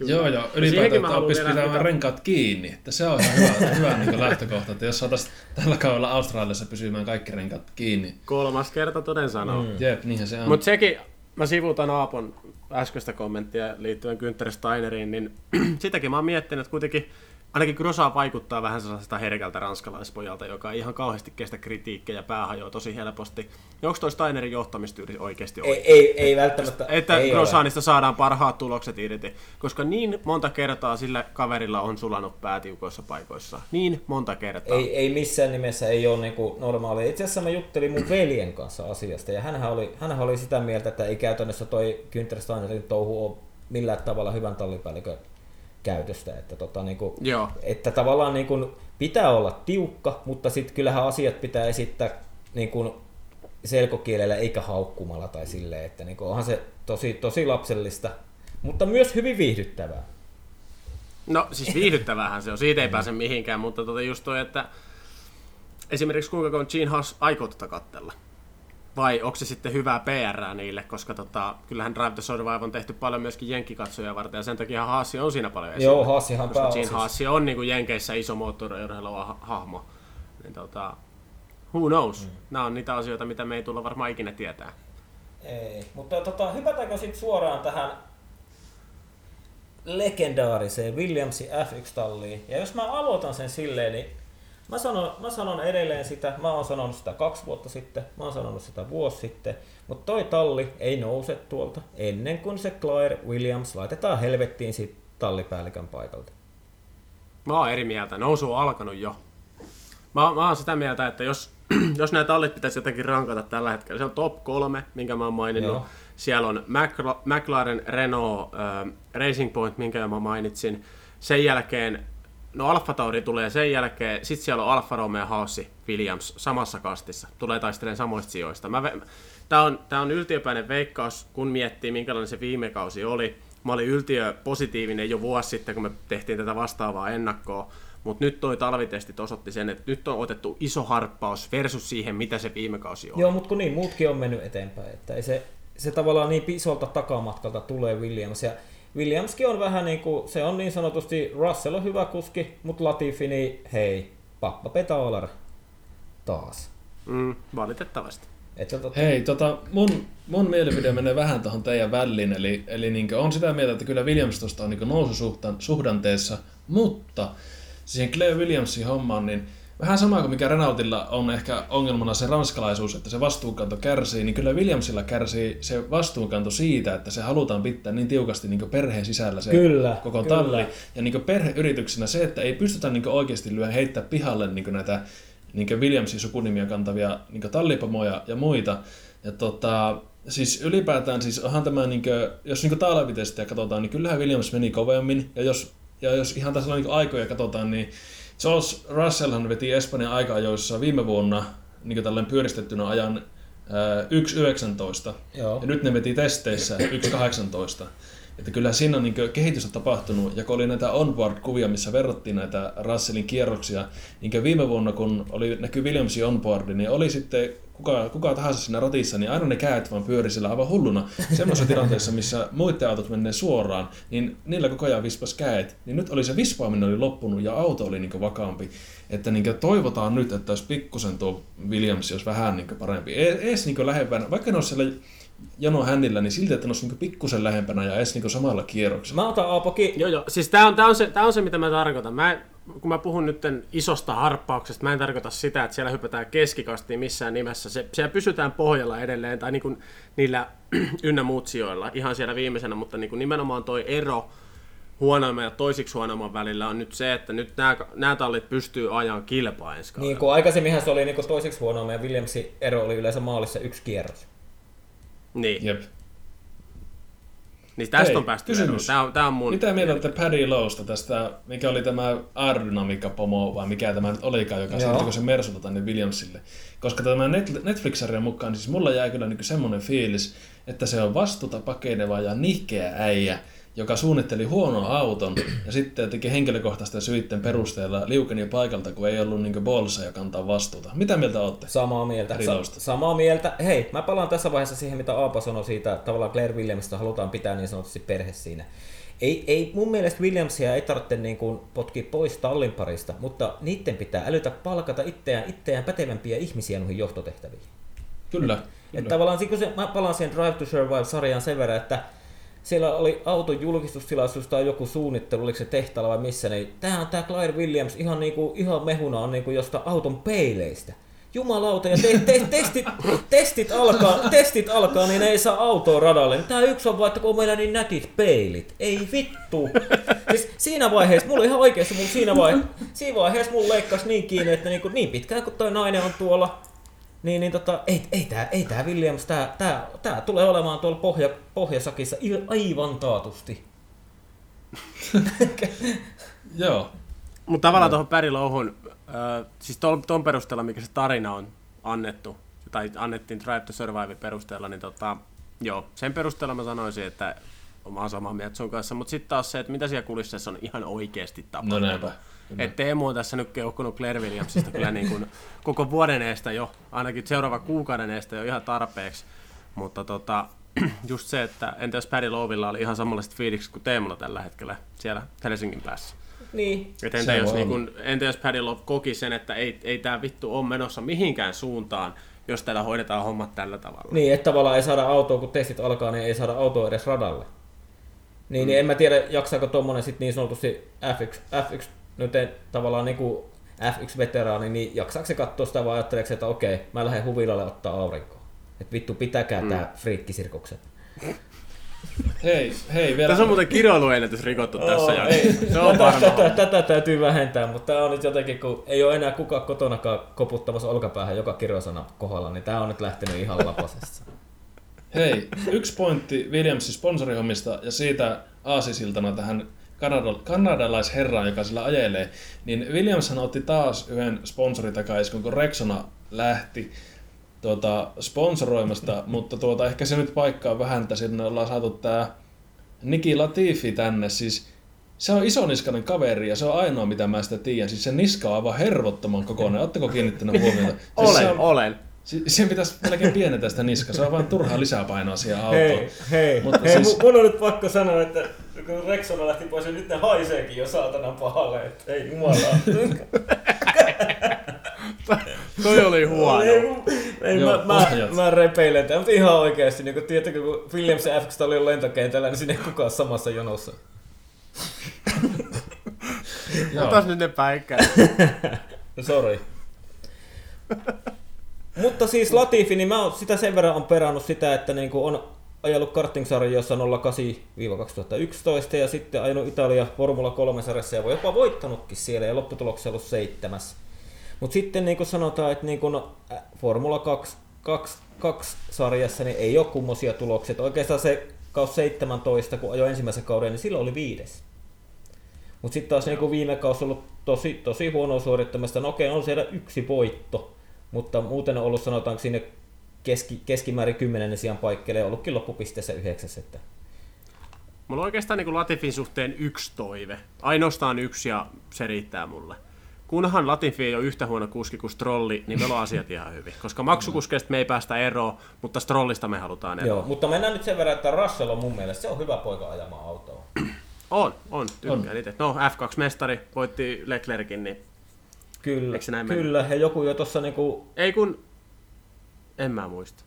Joo, joo. siihenkin Ylipäätään, että oppisi pitämään pitää- renkaat kiinni. Että se on ihan hyvä, hyvä niin lähtökohta, että jos saataisiin tällä kaudella Australiassa pysymään kaikki renkaat kiinni. Kolmas kerta toden sanoo. Mm. Jep, niinhän se on. Mutta sekin, mä sivuutan Aapon äskeistä kommenttia liittyen Günther Steineriin, niin sitäkin mä oon miettinyt, että kuitenkin ainakin Grosa vaikuttaa vähän sellaisesta herkältä ranskalaispojalta, joka ei ihan kauheasti kestä kritiikkejä ja päähajoa tosi helposti. Ja onko toi Steinerin johtamistyyli oikeasti Ei, oikein? ei, ei välttämättä. Että ei ole. Grosanista saadaan parhaat tulokset irti, koska niin monta kertaa sillä kaverilla on sulanut päätiukoissa paikoissa. Niin monta kertaa. Ei, ei missään nimessä ei ole niinku normaalia. Itse asiassa mä juttelin mun veljen kanssa asiasta ja hänhän oli, hänhän oli sitä mieltä, että ei käytännössä toi Günther Steinerin touhu ole millään tavalla hyvän tallipäällikön käytöstä. Että, tota, niinku, Joo. että tavallaan niinku, pitää olla tiukka, mutta sitten kyllähän asiat pitää esittää niinku, selkokielellä eikä haukkumalla tai silleen, että niinku, onhan se tosi, tosi lapsellista, mutta myös hyvin viihdyttävää. No siis viihdyttävähän se on, siitä ei pääse mihinkään, mutta tota just toi, että esimerkiksi kuinka kauan Gene Haas aikoo tätä kattella? Vai onko se sitten hyvää PR niille, koska tota, kyllähän Drive to Survive on tehty paljon myöskin jenkkikatsoja varten, ja sen takia Haassi on siinä paljon esillä. Joo, Haasihan koska Gene. Haassi on niin kuin Jenkeissä iso moottoriurheilua hahmo. Niin tota, who knows? Mm. Nämä on niitä asioita, mitä me ei tulla varmaan ikinä tietää. Ei, mutta tota, hypätäänkö sitten suoraan tähän legendaariseen Williamsin F1-talliin. Ja jos mä aloitan sen silleen, niin mä sanon, mä sanon edelleen sitä, mä oon sanonut sitä kaksi vuotta sitten, mä oon sanonut sitä vuosi sitten, mutta toi talli ei nouse tuolta ennen kuin se Claire Williams laitetaan helvettiin siitä tallipäällikön paikalta. Mä oon eri mieltä. Nousu on alkanut jo. Mä, mä oon sitä mieltä, että jos, jos nämä tallit pitäisi jotenkin rankata tällä hetkellä, se on top kolme, minkä mä oon maininnut. Joo. siellä on McLaren, Renault, äh, Racing Point, minkä mä mainitsin. Sen jälkeen, no Alfa Tauri tulee sen jälkeen, sitten siellä on Alfa Romeo, Haassi, Williams samassa kastissa. Tulee taistelemaan samoista sijoista. Mä ve- Tämä on, tää on yltiöpäinen veikkaus, kun miettii minkälainen se viime kausi oli. Mä olin yltiö positiivinen jo vuosi sitten, kun me tehtiin tätä vastaavaa ennakkoa. Mutta nyt toi talvitestit osoitti sen, että nyt on otettu iso harppaus versus siihen, mitä se viime kausi oli. Joo, mutta kun niin, muutkin on mennyt eteenpäin. Että ei se, se tavallaan niin isolta takamatkalta tulee Williams. Ja Williamskin on vähän niin kuin, se on niin sanotusti, Russell on hyvä kuski, mutta Latifi, niin hei, pappa petaolar taas. Mm, valitettavasti. Että tota, Hei, tota, mun, mun mielipide menee vähän tuohon teidän väliin, eli, eli niin on sitä mieltä, että kyllä Williams tuosta on niin noususuhdanteessa, mutta siihen Claire Williamsin hommaan, niin vähän sama kuin mikä Renaultilla on ehkä ongelmana se ranskalaisuus, että se vastuunkanto kärsii, niin kyllä Williamsilla kärsii se vastuunkanto siitä, että se halutaan pitää niin tiukasti niin perheen sisällä se Kyllä, koko kyllä. talli. Ja niin perheyrityksenä se, että ei pystytä niin oikeasti lyö heittää pihalle niin näitä niin Williamsin sukunimiä kantavia niin tallipamoja ja muita. Ja tota, siis ylipäätään siis onhan tämä, niin kuin, jos niin talvitestiä katsotaan, niin kyllähän Williams meni kovemmin. Ja jos, ja jos ihan tässä niin aikoja katsotaan, niin George Russellhan veti Espanjan aika-ajoissa viime vuonna niin tällainen pyöristettynä ajan ää, 1.19. Joo. Ja nyt ne veti testeissä 1.18. Että kyllä siinä on niin kehitystä tapahtunut, ja kun oli näitä onboard-kuvia, missä verrattiin näitä Russellin kierroksia, niin viime vuonna, kun oli näkyy Williamsin onboard, niin oli sitten kuka, kuka tahansa siinä ratissa, niin aina ne käät vaan pyöri sillä aivan hulluna. Semmoisessa tilanteessa, missä muiden autot menee suoraan, niin niillä koko ajan vispas käet. Niin nyt oli se vispaaminen oli loppunut ja auto oli niin vakaampi. Että niin toivotaan nyt, että jos pikkusen tuo Williams olisi vähän niin parempi. Ees niin lähempänä, vaikka ne olisi siellä jano hännillä, niin silti, että ne olisi niin pikkusen lähempänä ja edes niin samalla kierroksella. Mä otan Aapokin. Joo, joo. Siis tää on, tää on, se, tää on se, mitä mä tarkoitan. Mä, kun mä puhun nyt isosta harppauksesta, mä en tarkoita sitä, että siellä hypätään keskikastiin missään nimessä. Se, siellä pysytään pohjalla edelleen, tai niin kuin niillä ynnä muut sijoilla, ihan siellä viimeisenä, mutta niin kuin nimenomaan toi ero huonoimman ja toisiksi huonoimman välillä on nyt se, että nyt nämä, nämä tallit pystyy ajan kilpaa ensi Niin kuin aikaisemminhan se oli niin kuin toiseksi huonoimman ja Williamsin ero oli yleensä maalissa yksi kierros. Niin. Jep. Niin tästä Hei, on päästy kysymys. eroon. Tää on, tää on mun... Mitä mieltä olette Paddy Lowsta tästä, mikä oli tämä aerodynamiikka-pomo, vai mikä tämä nyt olikaan, joka siirtyi se Mersulta tänne Williamsille? Koska tämä Netflix-sarjan mukaan, niin siis mulla jäi kyllä niin semmoinen fiilis, että se on vastuuta pakeneva ja nihkeä äijä, joka suunnitteli huonon auton ja sitten teki henkilökohtaisten syitten perusteella liukeni paikalta, kun ei ollut niin bolsa ja kantaa vastuuta. Mitä mieltä olette? Samaa mieltä. Sa- samaa mieltä. Hei, mä palaan tässä vaiheessa siihen, mitä Aapo sanoi siitä, että tavallaan Claire Williamsista halutaan pitää niin sanotusti perhe siinä. Ei, ei, mun mielestä Williamsia ei tarvitse niin kuin potkia pois tallin parista, mutta niiden pitää älytä palkata itseään, itseään pätevämpiä ihmisiä noihin johtotehtäviin. Kyllä. Että kyllä. tavallaan, kun se, mä palaan siihen Drive to Survive-sarjaan sen verran, että siellä oli auton julkistustilaisuus tai joku suunnittelu, oliko se tehtaalla vai missä, niin tämä on tämä Claire Williams ihan, niinku, ihan mehuna on niinku josta auton peileistä. Jumalauta, ja te, te, testit, testit, alkaa, testit alkaa, niin ei saa autoa radalle. Tämä yksi on vaan, että kun on meillä niin nätit peilit. Ei vittu. Siis siinä vaiheessa, mulla ihan oikeasti, mulla siinä vaiheessa, siinä vaiheessa mulla leikkasi niin kiinni, että niin, kuin, niin pitkään kun toi nainen on tuolla niin, niin tota, ei, ei tää, ei tää Williams, tää, tää, tää tulee olemaan tuolla pohja, pohjasakissa aivan taatusti. Joo. Mutta tavallaan tuohon Päri Louhun, äh, siis ton, ton perusteella, mikä se tarina on annettu, tai annettiin Drive to Survive perusteella, niin tota, joo, sen perusteella mä sanoisin, että olen samaa mieltä sun kanssa, mutta sitten taas se, että mitä siellä kulisseissa on ihan oikeasti tapahtunut. No näinpä. Että Teemu on tässä nyt keuhkunut Claire Williamsista kyllä niin kuin koko vuoden eestä jo, ainakin seuraava kuukauden eestä jo ihan tarpeeksi. Mutta tota, just se, että entä jos Paddy Lovilla oli ihan samanlaiset fiilikset kuin Teemulla tällä hetkellä siellä Helsingin päässä. Niin. Et entä, jos, niin kun, entä jos Paddy Love koki sen, että ei, ei tämä vittu ole menossa mihinkään suuntaan, jos täällä hoidetaan hommat tällä tavalla. Niin, että tavallaan ei saada autoa, kun testit alkaa, niin ei saada autoa edes radalle. Niin, mm. niin en mä tiedä, jaksaako tuommoinen sitten niin sanotusti F1, F1 nyt ei, tavallaan niin kuin F1-veteraani, niin jaksaako se katsoa sitä vai ajatteleeko että okei, mä lähden huvilalle ottaa aurinkoa. Että vittu, pitäkää mm. tää friikkisirkukset. Hei, hei vielä. Tässä on muuten kiroiluennätys rikottu oh, tässä jaksossa. Se on tätä, tätä, tätä, täytyy vähentää, mutta tämä on nyt jotenkin, kun ei ole enää kukaan kotonakaan koputtamassa olkapäähän joka kirosana kohdalla, niin tämä on nyt lähtenyt ihan lapasessa. Hei, yksi pointti Williamsin sponsorihommista ja siitä aasisiltana tähän kanadal- kanadalaisherraan, joka sillä ajelee, niin Williamshan otti taas yhden sponsoritakaisen, kun Rexona lähti tuota, sponsoroimasta, mutta tuota, ehkä se nyt paikkaa vähän, että sinne ollaan saatu tämä Niki Latifi tänne, siis se on isoniskainen kaveri ja se on ainoa mitä mä sitä tiedän. Siis se niska on aivan hervottoman kokoinen. Oletteko kiinnittänyt huomiota? Siis Olen, se on, olen. si- Sen pitäisi melkein pienentää sitä niskaa. Se on vain turhaa lisäpainoa siihen autoon. Hei, hei, Mutta hei siis- siis... mun on nyt pakko sanoa, että kun Rexona lähti pois, niin nyt ne haiseekin jo saatana pahalle, että ei jumala. Toi oli huono. ei, ei Joo, mä, mä, mä repeilen tämän, mutta ihan oikeasti, niin kun, tiedättekö, kun Williams ja FX oli lentokentällä, niin sinne ei kukaan samassa jonossa. Otas nyt ne päikkää. No sorry. Mutta siis Latifi, niin mä oon sitä sen verran on perannut sitä, että niin on ajellut karting-sarjoissa 08-2011 ja sitten ajanut Italia Formula 3-sarjassa ja voi jopa voittanutkin siellä ja lopputuloksessa ollut seitsemäs. Mutta sitten niin kuin sanotaan, että niin kuin Formula 2, 2, 2 sarjassa niin ei ole kummosia tuloksia. Oikeastaan se kaus 17, kun ajoi ensimmäisen kauden, niin silloin oli viides. Mutta sitten taas niin viime kausi ollut tosi, tosi huono suorittamista. No okei, on siellä yksi voitto, mutta muuten on ollut sanotaanko sinne keski, keskimäärin kymmenennen sijaan paikkeille ja ollutkin loppupisteessä yhdeksäs. Että Mulla on oikeastaan niin Latifin suhteen yksi toive. Ainoastaan yksi ja se riittää mulle. Kunhan Latifi ei ole yhtä huono kuski kuin Strolli, niin meillä on asiat ihan hyvin. Koska maksukuskeista me ei päästä eroon, mutta Strollista me halutaan eroon. Joo, mutta mennään nyt sen verran, että Russell on mun mielestä se on hyvä poika ajamaan autoa. On, on, tykkään itse. No F2-mestari voitti Leclerkin, niin Kyllä, näin kyllä. Ja joku jo tuossa niinku, ei kun... En mä muista.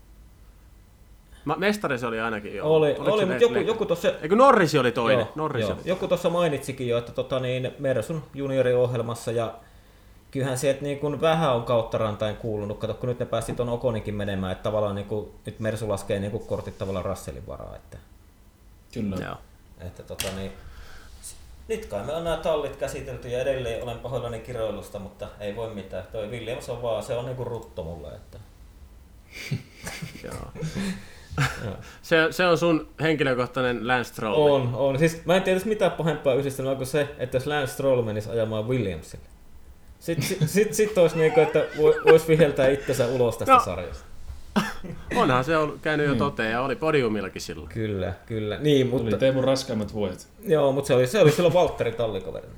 Ma- mestari se oli ainakin jo. oli, Oliko oli mutta joku, joku tuossa Eikö Norrisi oli toinen? Joo, Norris joo. oli. Joku tuossa mainitsikin jo, että tota niin, Mersun junioriohjelmassa ja kyllähän sieltä niin kuin vähän on kautta rantain kuulunut. Kato, kun nyt ne päästi tuon Okoninkin menemään, että tavallaan niin kuin, nyt Mersu laskee niin kuin kortit tavallaan Russellin varaa. Että, Kyllä. Joo. että tota niin, nyt kai me on nämä tallit käsitelty ja edelleen olen pahoillani kiroilusta, mutta ei voi mitään. Toi Williams on vaan, se on niinku rutto mulle. Että. Se, se on sun henkilökohtainen Lance Stroll. On, on. Siis mä en tiedä mitään pahempaa yhdistelmää kuin se, että jos Lance Stroll menisi ajamaan Williamsille. Sitten sit, sit, sit olisi niinku, että vo- vois viheltää itsensä ulos tästä No. sarjasta. Onhan se on käynyt jo toteen ja oli podiumillakin silloin. Kyllä, kyllä. Niin, Tuli mutta, Teemun raskaimmat vuodet. joo, mutta se oli, se oli silloin Valtteri tallikaverina.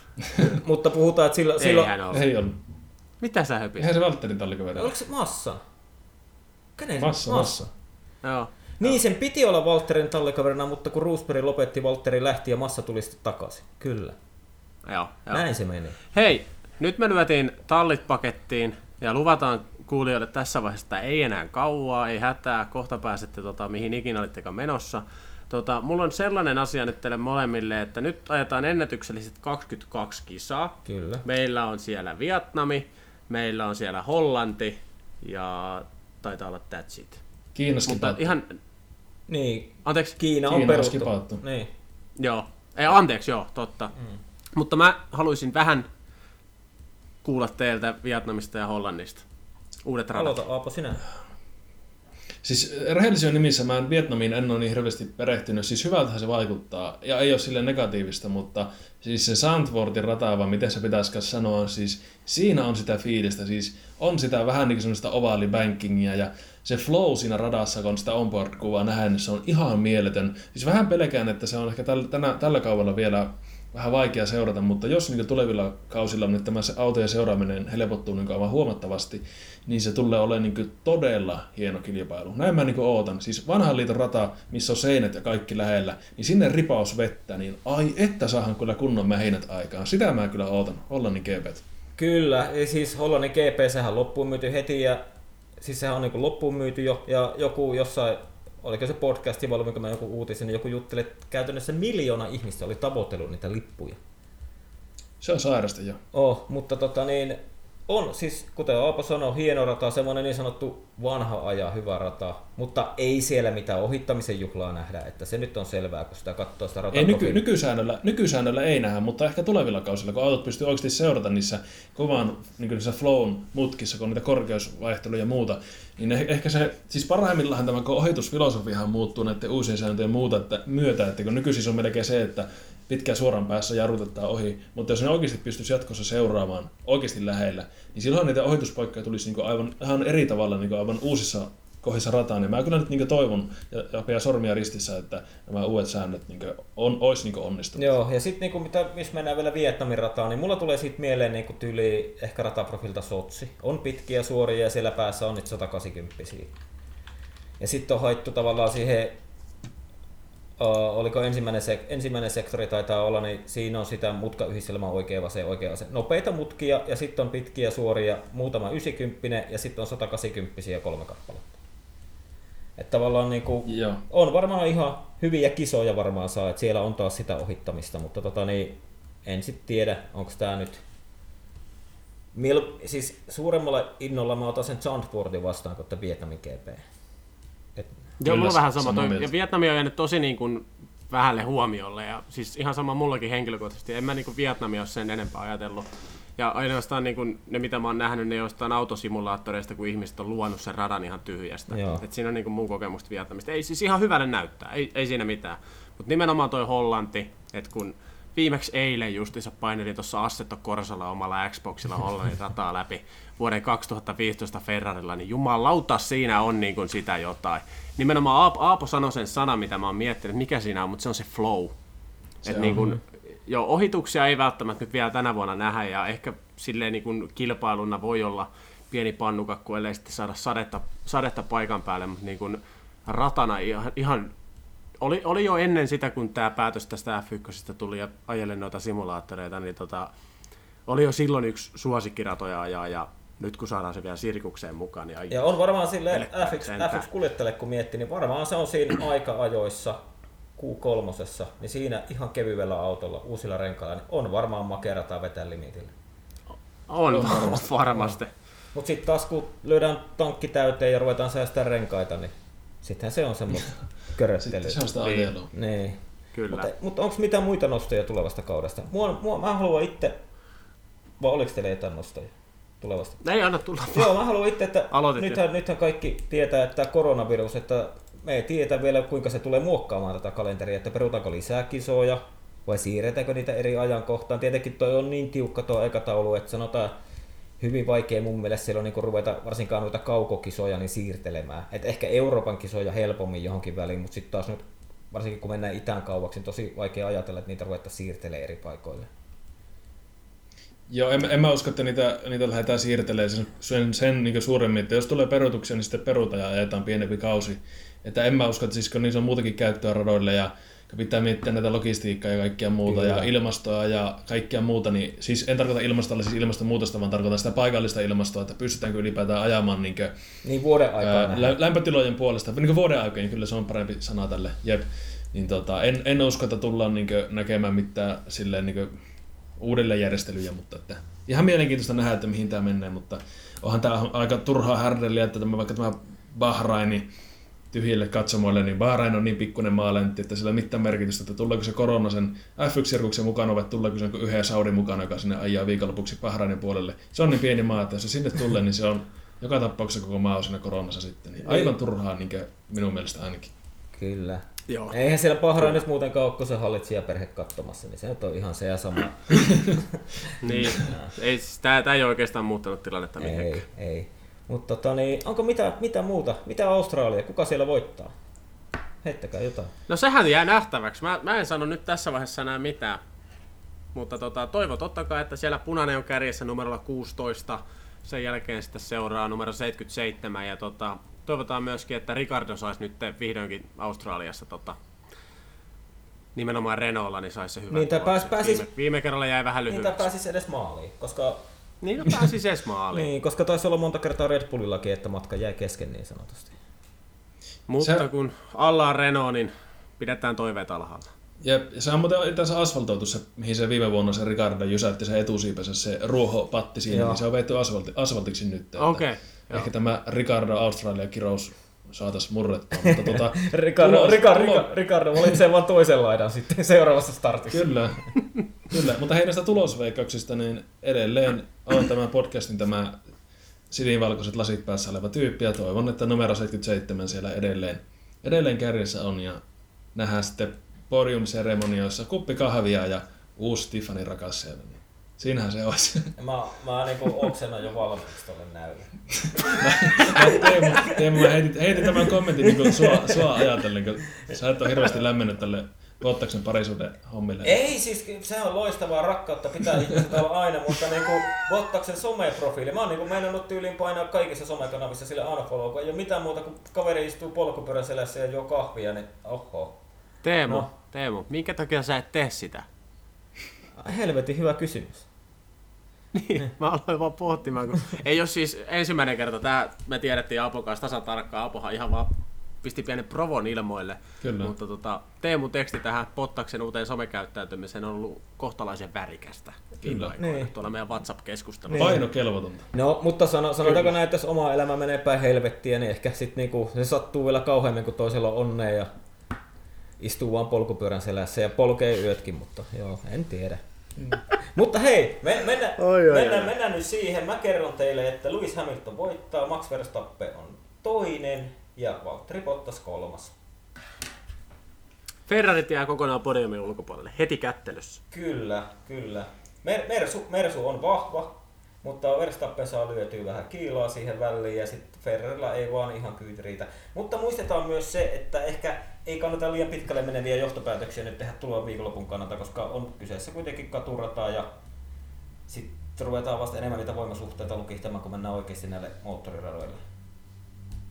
mutta puhutaan, että sillä, silloin... Eihän ole. Ei ollut. Mitä sä höpit? Eihän se Valtterin tallikaveri. Oliko se Massa? Kenen se- Massa, massa. Joo. Niin, sen piti olla Valtterin tallikaverina, mutta kun Roosberg lopetti, Valtteri lähti ja Massa tuli sitten takaisin. Kyllä. Joo, joo. Näin se meni. Hei, nyt me lyötiin tallit pakettiin ja luvataan kuulijoille tässä vaiheessa, että ei enää kauaa, ei hätää, kohta pääsette tota, mihin ikinä olittekaan menossa. Tota, mulla on sellainen asia nyt teille molemmille, että nyt ajetaan ennätykselliset 22 kisaa. Kyllä. Meillä on siellä Vietnami, meillä on siellä Hollanti ja taitaa olla that's it. Kiinaskin Mutta ihan, Niin, anteeksi, Kiina on Kiina on peruttu. Niin. Joo, ei, anteeksi, joo, totta. Mm. Mutta mä haluaisin vähän kuulla teiltä Vietnamista ja Hollannista. Uudet radat. Aloita Aapo sinä. Siis rehellisyyden nimissä mä en Vietnamiin en ole niin hirveästi perehtynyt. Siis hyvältähän se vaikuttaa. Ja ei ole sille negatiivista, mutta siis se Sandvortin rata, vai miten se pitäisi sanoa, siis siinä on sitä fiilistä. Siis on sitä vähän niin semmoista ovaalibankingia ja se flow siinä radassa, kun sitä onboard-kuvaa nähdään, niin se on ihan mieletön. Siis vähän pelkään, että se on ehkä tällä, tällä kaudella vielä vähän vaikea seurata, mutta jos niin tulevilla kausilla nyt tämä autojen seuraaminen helpottuu niin aivan huomattavasti, niin se tulee olemaan niin todella hieno kilpailu. Näin mä niin ootan. Siis vanhan liiton rata, missä on seinät ja kaikki lähellä, niin sinne ripaus vettä, niin ai että saahan kyllä kunnon mähinät aikaan. Sitä mä kyllä ootan, Hollannin GP. Kyllä, siis Hollannin GP, sehän loppuun myyty heti ja siis sehän on niin loppuun myyty jo ja joku jossain, oliko se podcasti vai oliko mä joku uutisen, niin joku jutteli, että käytännössä miljoona ihmistä oli tavoitellut niitä lippuja. Se on sairasta jo. Oh, mutta tota niin, on siis, kuten Aapo sanoi, hieno rata, semmoinen niin sanottu vanha aja, hyvä rata, mutta ei siellä mitään ohittamisen juhlaa nähdä, että se nyt on selvää, kun sitä katsoo sitä rataa. Ei, nyky, nykysäännöllä, nykysäännöllä ei nähdä, mutta ehkä tulevilla kausilla, kun autot pystyy oikeasti seurata niissä kovan niin niissä flown mutkissa, kun niitä korkeusvaihteluja ja muuta, niin ehkä se, siis parhaimmillaan tämä ohitusfilosofiahan muuttuu näiden uusien sääntöjen muuta, että, myötä, että kun nykyisin on melkein se, että pitkään suoran päässä jarrutetaan ohi, mutta jos ne oikeasti pystyisi jatkossa seuraamaan oikeasti lähellä, niin silloin niitä ohituspaikkoja tulisi niin aivan ihan eri tavalla niin aivan uusissa kohdissa rataan. Ja mä kyllä nyt niin toivon ja, ja pidän sormia ristissä, että nämä uudet säännöt niin on, olisi niin onnistunut. Joo, ja sitten niin mitä, missä mennään vielä Vietnamin rataan, niin mulla tulee siitä mieleen niin tyyli ehkä rataprofilta Sotsi. On pitkiä suoria ja siellä päässä on nyt 180 Ja sitten on haittu tavallaan siihen oliko ensimmäinen, sek- ensimmäinen sektori taitaa olla, niin siinä on sitä mutkayhdistelmä oikea vasen, oikea vasen. Nopeita mutkia ja sitten on pitkiä suoria, muutama 90 ja sitten on 180 kolme kappaletta. Että tavallaan niin kuin, on varmaan ihan hyviä kisoja varmaan saa, että siellä on taas sitä ohittamista, mutta tota niin, en sitten tiedä, onko tämä nyt Mil, siis suuremmalla innolla mä otan sen Zandvoortin vastaan kuin Vietnamin GP. Joo, mulla on vähän sama. Toi, ja Vietnami on jäänyt tosi niin kuin vähälle huomiolle. Ja siis ihan sama mullakin henkilökohtaisesti. En mä niin kuin Vietnamia ole sen enempää ajatellut. Ja ainoastaan niin kuin ne, mitä mä oon nähnyt, ne jostain autosimulaattoreista, kun ihmiset on luonut sen radan ihan tyhjästä. Et siinä on niin kuin mun kokemusta Vietnamista. Ei siis ihan hyvälle näyttää, ei, ei siinä mitään. Mutta nimenomaan toi Hollanti, että kun viimeksi eilen justiinsa painelin tuossa Assetto Corsalla omalla Xboxilla Hollannin rataa läpi vuoden 2015 Ferrarilla, niin jumalauta siinä on niin kuin sitä jotain. Nimenomaan Aapo, Aapo sanoi sen sanan, mitä mä oon miettinyt, että mikä siinä on, mutta se on se flow. Se Et on. Niin kuin, jo, ohituksia ei välttämättä nyt vielä tänä vuonna nähdä, ja ehkä silleen niin kuin kilpailuna voi olla pieni pannukakku, ellei sitten saada sadetta, sadetta paikan päälle, mutta niin kuin ratana ihan, ihan oli, oli jo ennen sitä, kun tämä päätös tästä F1 tuli ja ajelle noita simulaattoreita, niin tota, oli jo silloin yksi suosikkiratoja ajaa ja nyt kun saadaan se vielä sirkukseen mukaan. Niin ja on varmaan sille FX, FX kuljettajalle, kun miettii, niin varmaan se on siinä aika-ajoissa Q3, niin siinä ihan kevyellä autolla, uusilla renkailla, niin on varmaan makerata vetää limitillä. On, on varmasti. Mutta sitten taas kun lyödään tankki täyteen ja ruvetaan säästää renkaita, niin sittenhän se on semmoista köröttelyä. se on sitä ajelua. Niin. Kyllä. Mutta, mutta onko mitään muita nostoja tulevasta kaudesta? Mua, mua, mä haluan itse, vai oliko teillä jotain nostoja? Tulevasta? Ei anna tulla. Joo, mä haluan itse, että nythän, nythän kaikki tietää, että koronavirus, että me ei tiedä vielä kuinka se tulee muokkaamaan tätä kalenteria, että perutaanko lisää kisoja vai siirretäänkö niitä eri ajankohtaan. Tietenkin toi on niin tiukka tuo aikataulu, että sanotaan, hyvin vaikea mun mielestä siellä on niin ruveta varsinkaan noita kaukokisoja niin siirtelemään. Et ehkä Euroopan kisoja helpommin johonkin väliin, mutta sitten taas nyt varsinkin kun mennään itään kauaksi, niin tosi vaikea ajatella, että niitä ruvetaan siirtelemään eri paikoille. Joo, en, en mä usko, että niitä, niitä lähdetään siirtelemään sen, sen, sen niin suuremmin, että jos tulee perutuksia, niin sitten peruta ja ajetaan pienempi kausi. Että en mä usko, että siis kun niissä on muutakin käyttöä radoille ja pitää miettiä näitä logistiikkaa ja kaikkia muuta Kyllä. ja ilmastoa ja kaikkia muuta, niin siis en tarkoita ilmastolla siis ilmastonmuutosta, vaan tarkoitan sitä paikallista ilmastoa, että pystytäänkö ylipäätään ajamaan niin, kuin, niin vuoden aikaa lä- lämpötilojen puolesta. Niin kuin vuoden aikaa, niin kyllä se on parempi sana tälle. Jep. Niin tota, en, en usko, että tullaan niin kuin, näkemään mitään silleen, niin kuin, uudelleenjärjestelyjä, mutta että ihan mielenkiintoista nähdä, että mihin tämä menee, mutta onhan tämä aika turhaa härdeliä, että tämä, vaikka tämä Bahraini tyhjille katsomoille, niin Bahrain on niin pikkuinen maalentti, että sillä ei mitään merkitystä, että tuleeko se korona sen F1-sirkuksen mukana vai tuleeko se yhden Saudin mukana, joka sinne ajaa viikonlopuksi Bahrainin puolelle. Se on niin pieni maa, että jos se sinne tulee, niin se on joka tapauksessa koko maa on siinä koronassa sitten. Niin aivan turhaa niin minun mielestä ainakin. Kyllä. Joo. Eihän siellä Bahrainissa muutenkaan ole, kun se hallitsijaperhe katsomassa, niin se on ihan se ja sama. niin, ei, siis tää, tää ei oikeastaan muuttanut tilannetta mihinkään. Ei, ei. Mutta tota, niin, onko mitä, mitä muuta? Mitä Australia? Kuka siellä voittaa? Heittäkää jotain. No sehän jää nähtäväksi. Mä, mä en sano nyt tässä vaiheessa enää mitään. Mutta tota, toivo totta kai, että siellä punainen on kärjessä numerolla 16. Sen jälkeen sitten seuraa numero 77. Ja tota, toivotaan myöskin, että Ricardo saisi nyt vihdoinkin Australiassa tota, nimenomaan Renaultilla, niin saisi se hyvä. Niin, pääs, pääsis, viime, viime, kerralla jäi vähän lyhyeksi. Niin, pääsisi edes maaliin, koska... Niin, no pääsisi edes maaliin. niin, koska taisi olla monta kertaa Red Bullillakin, että matka jäi kesken niin sanotusti. Mutta se... kun alla on Renault, niin pidetään toiveet alhaalla. Jep, ja se on muuten itse asfaltoitu se, mihin se viime vuonna se Ricardo jysäytti se etusiipensä, se ruohopatti siinä, Joo. niin se on veitty asfalti, asfaltiksi nyt. Okei, joo. Ehkä tämä Ricardo Australia kirous saataisiin murrettua, mutta tota, Ricardo, tulos- Ricardo, tulo- Ricardo, Ricardo valitsee vaan toisen laidan sitten seuraavassa startissa. Kyllä, kyllä. Mutta hei näistä tulosveikkauksista, niin edelleen on tämä podcastin tämä sinivalkoiset lasit päässä oleva tyyppi ja toivon, että numero 77 siellä edelleen, edelleen kärjessä on ja nähdään sitten podium-seremonioissa kuppi kahvia ja uusi Tiffany rakas siinähän se olisi. Mä, mä niinku oksennan jo valmiiksi tolle näylle. Teemu, Teemu mä heitin, heitin tämän kommentin niin sua, sua ajatellen, kun sä et ole hirveästi lämmennyt tälle Bottaksen parisuuden hommille. Ei siis, se on loistavaa rakkautta, pitää ihmiset olla aina, mutta niinku Bottaksen someprofiili, mä oon niinku meinannut tyyliin painaa kaikissa somekanavissa sille unfollow, kun ei ole mitään muuta kuin kaveri istuu polkupyörän selässä ja juo kahvia, niin oho. Teemu, No. Teemu, minkä takia sä et tee sitä? Helvetin hyvä kysymys. Niin, mä aloin vaan pohtimaan, kun ei ole siis ensimmäinen kerta, tää me tiedettiin Apon kanssa tasan tarkkaan, Apohan ihan vaan pisti pienen provon ilmoille, Kyllä. mutta tota, Teemun teksti tähän Pottaksen uuteen somekäyttäytymiseen on ollut kohtalaisen värikästä Kyllä. aikoina, Niin. tuolla meidän WhatsApp-keskustelussa. Paino kelvotonta. No, mutta sano, sanotaanko näin, että jos oma elämä menee päin helvettiä, niin ehkä sit niinku, se sattuu vielä kauheammin, kun toisella on onnea ja istuu vaan polkupyörän selässä ja polkee yötkin, mutta joo, en tiedä. Mutta hei, me, mennä, Oi, oi, mennään, oi. mennään nyt siihen. Mä kerron teille, että Lewis Hamilton voittaa, Max Verstappen on toinen ja Valtteri Bottas kolmas. Ferrarit jää kokonaan podiumin ulkopuolelle, heti kättelyssä. Kyllä, kyllä. Mer- Mersu, Mersu on vahva, mutta Verstappen saa lyötyä vähän kiilaa siihen väliin ja sitten Ferrarilla ei vaan ihan kyyti riitä. Mutta muistetaan myös se, että ehkä ei kannata liian pitkälle meneviä johtopäätöksiä nyt tehdä tulevan viikonlopun kannalta, koska on kyseessä kuitenkin katurata ja sitten ruvetaan vasta enemmän niitä voimasuhteita lukihtamaan, kun mennään oikeasti näille moottoriradoille.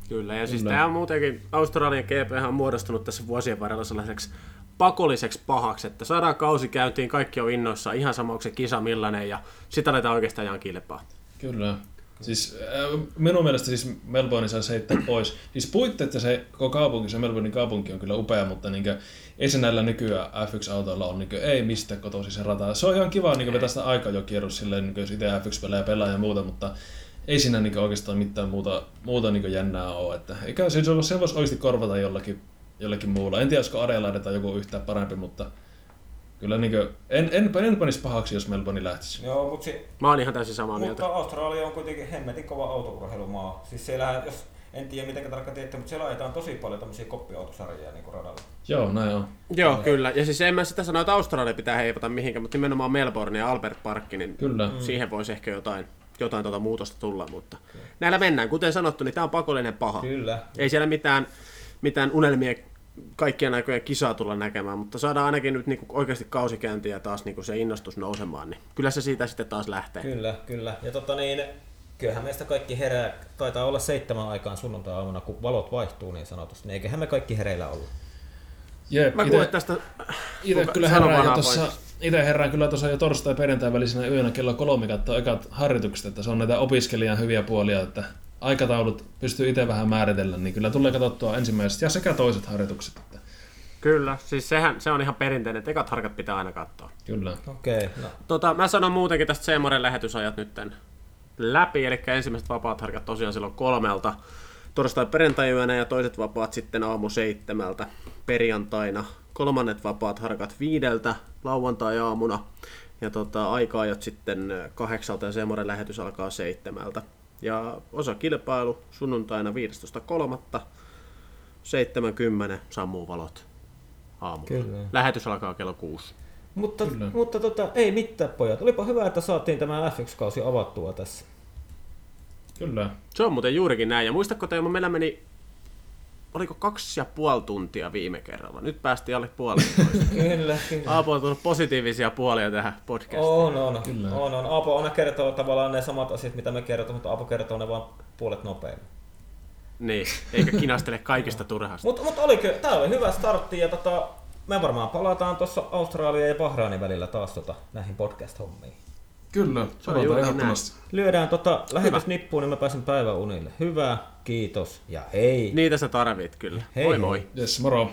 Kyllä, ja siis tämä on muutenkin, Australian GP on muodostunut tässä vuosien varrella sellaiseksi pakolliseksi pahaksi, että saadaan kausi käyntiin, kaikki on innoissaan, ihan sama onko se kisa millainen, ja sitä aletaan oikeastaan ajan kilpaa. Kyllä. Siis äh, minun mielestä siis Melbourne saisi heittää pois. Siis puitteet ja se koko kaupunki, se Melbournein kaupunki on kyllä upea, mutta niinkö, ei se näillä nykyään F1-autoilla on niinkö, ei mistä kotoisin se rata. Se on ihan kiva niinkö, vetää sitä aikaa jo kierros silleen, niinkö, jos itse F1-pelejä pelaa ja muuta, mutta ei siinä niinkö, oikeastaan mitään muuta, muuta niinkö, jännää ole. Että, eikä se, se voisi oikeasti korvata jollakin, jollakin muulla. En tiedä, olisiko Adelaide tai joku yhtään parempi, mutta kyllä niinkö, en, en, en panisi pahaksi, jos Melbourne lähtisi. Joo, mutta si- Mä oon ihan täysin samaa mieltä. Mutta Australia on kuitenkin hemmetin kova autourheilumaa. Siis siellähän, jos en tiedä miten tarkkaan tiedätte, mutta siellä ajetaan tosi paljon tämmöisiä koppiautosarjoja niin radalla. Joo, näin on. Joo, kyllä. Ja siis en mä sitä sano, että Australia pitää heivata mihinkään, mutta nimenomaan Melbourne ja Albert Park, niin Kyllä. mm. siihen voisi ehkä jotain, jotain tuota muutosta tulla, mutta näillä mennään. Kuten sanottu, niin tämä on pakollinen paha. Kyllä. Ei siellä mitään, mitään unelmia kaikkien aikojen kisaa tulla näkemään, mutta saadaan ainakin nyt niinku oikeasti kausikäyntiä ja taas niinku se innostus nousemaan, niin kyllä se siitä sitten taas lähtee. Kyllä, kyllä. Ja tota niin, kyllähän meistä kaikki herää, taitaa olla seitsemän aikaan sunnuntai-aamuna, kun valot vaihtuu niin sanotusti, niin eiköhän me kaikki hereillä ollut. Jep, Mä ite- kuulen tästä... Itse Kuka- kyllä herään jo tuossa, itse herään kyllä tuossa jo torstai ja perjantai välisenä yönä kello kolme katsoa ekat harjoitukset, että se on näitä opiskelijan hyviä puolia, että aikataulut pystyy itse vähän määritellä, niin kyllä tulee katsottua ensimmäiset ja sekä toiset harjoitukset. Että Kyllä, siis sehän, se on ihan perinteinen, että ekat harkat pitää aina katsoa. kyllä. Okei, okay, no. Tota, mä sanon muutenkin tästä Seemoren lähetysajat nytten läpi, eli ensimmäiset vapaat harkat tosiaan silloin kolmelta torstai perjantai ja toiset vapaat sitten aamu seitsemältä perjantaina. Kolmannet vapaat harkat viideltä lauantai-aamuna ja tota, aika-ajat sitten kahdeksalta ja Seemoren lähetys alkaa seitsemältä. Ja osa kilpailu sunnuntaina 15.3. 70 sammuu valot aamulla. Kyllä. Lähetys alkaa kello 6. Mutta, Kyllä. mutta tota, ei mitään pojat. Olipa hyvä, että saatiin tämä F1-kausi avattua tässä. Kyllä. Se on muuten juurikin näin. Ja muistatko Teemu, meillä meni, oliko kaksi ja puoli tuntia viime kerralla. Nyt päästiin alle puoleen. kyllä, kyllä. Aapo on tullut positiivisia puolia tähän podcastiin. On, on. Kyllä. on, on. Aapo aina kertoo tavallaan ne samat asiat, mitä me kerrotaan, mutta Aapo kertoo ne vaan puolet nopeammin. Niin, eikä kinastele kaikista turhasta. Mutta mut oliko, tää oli hyvä startti ja tota, me varmaan palataan tuossa Australia ja Bahrainin välillä taas tota, näihin podcast-hommiin. Kyllä, Se on juurikin ehdottomasti. Lyödään tota lähetys nippuun, niin mä pääsen päiväunille. Hyvä, kiitos ja hei. Niitä sä tarvit kyllä. Hei, moi moi. Yes, moro.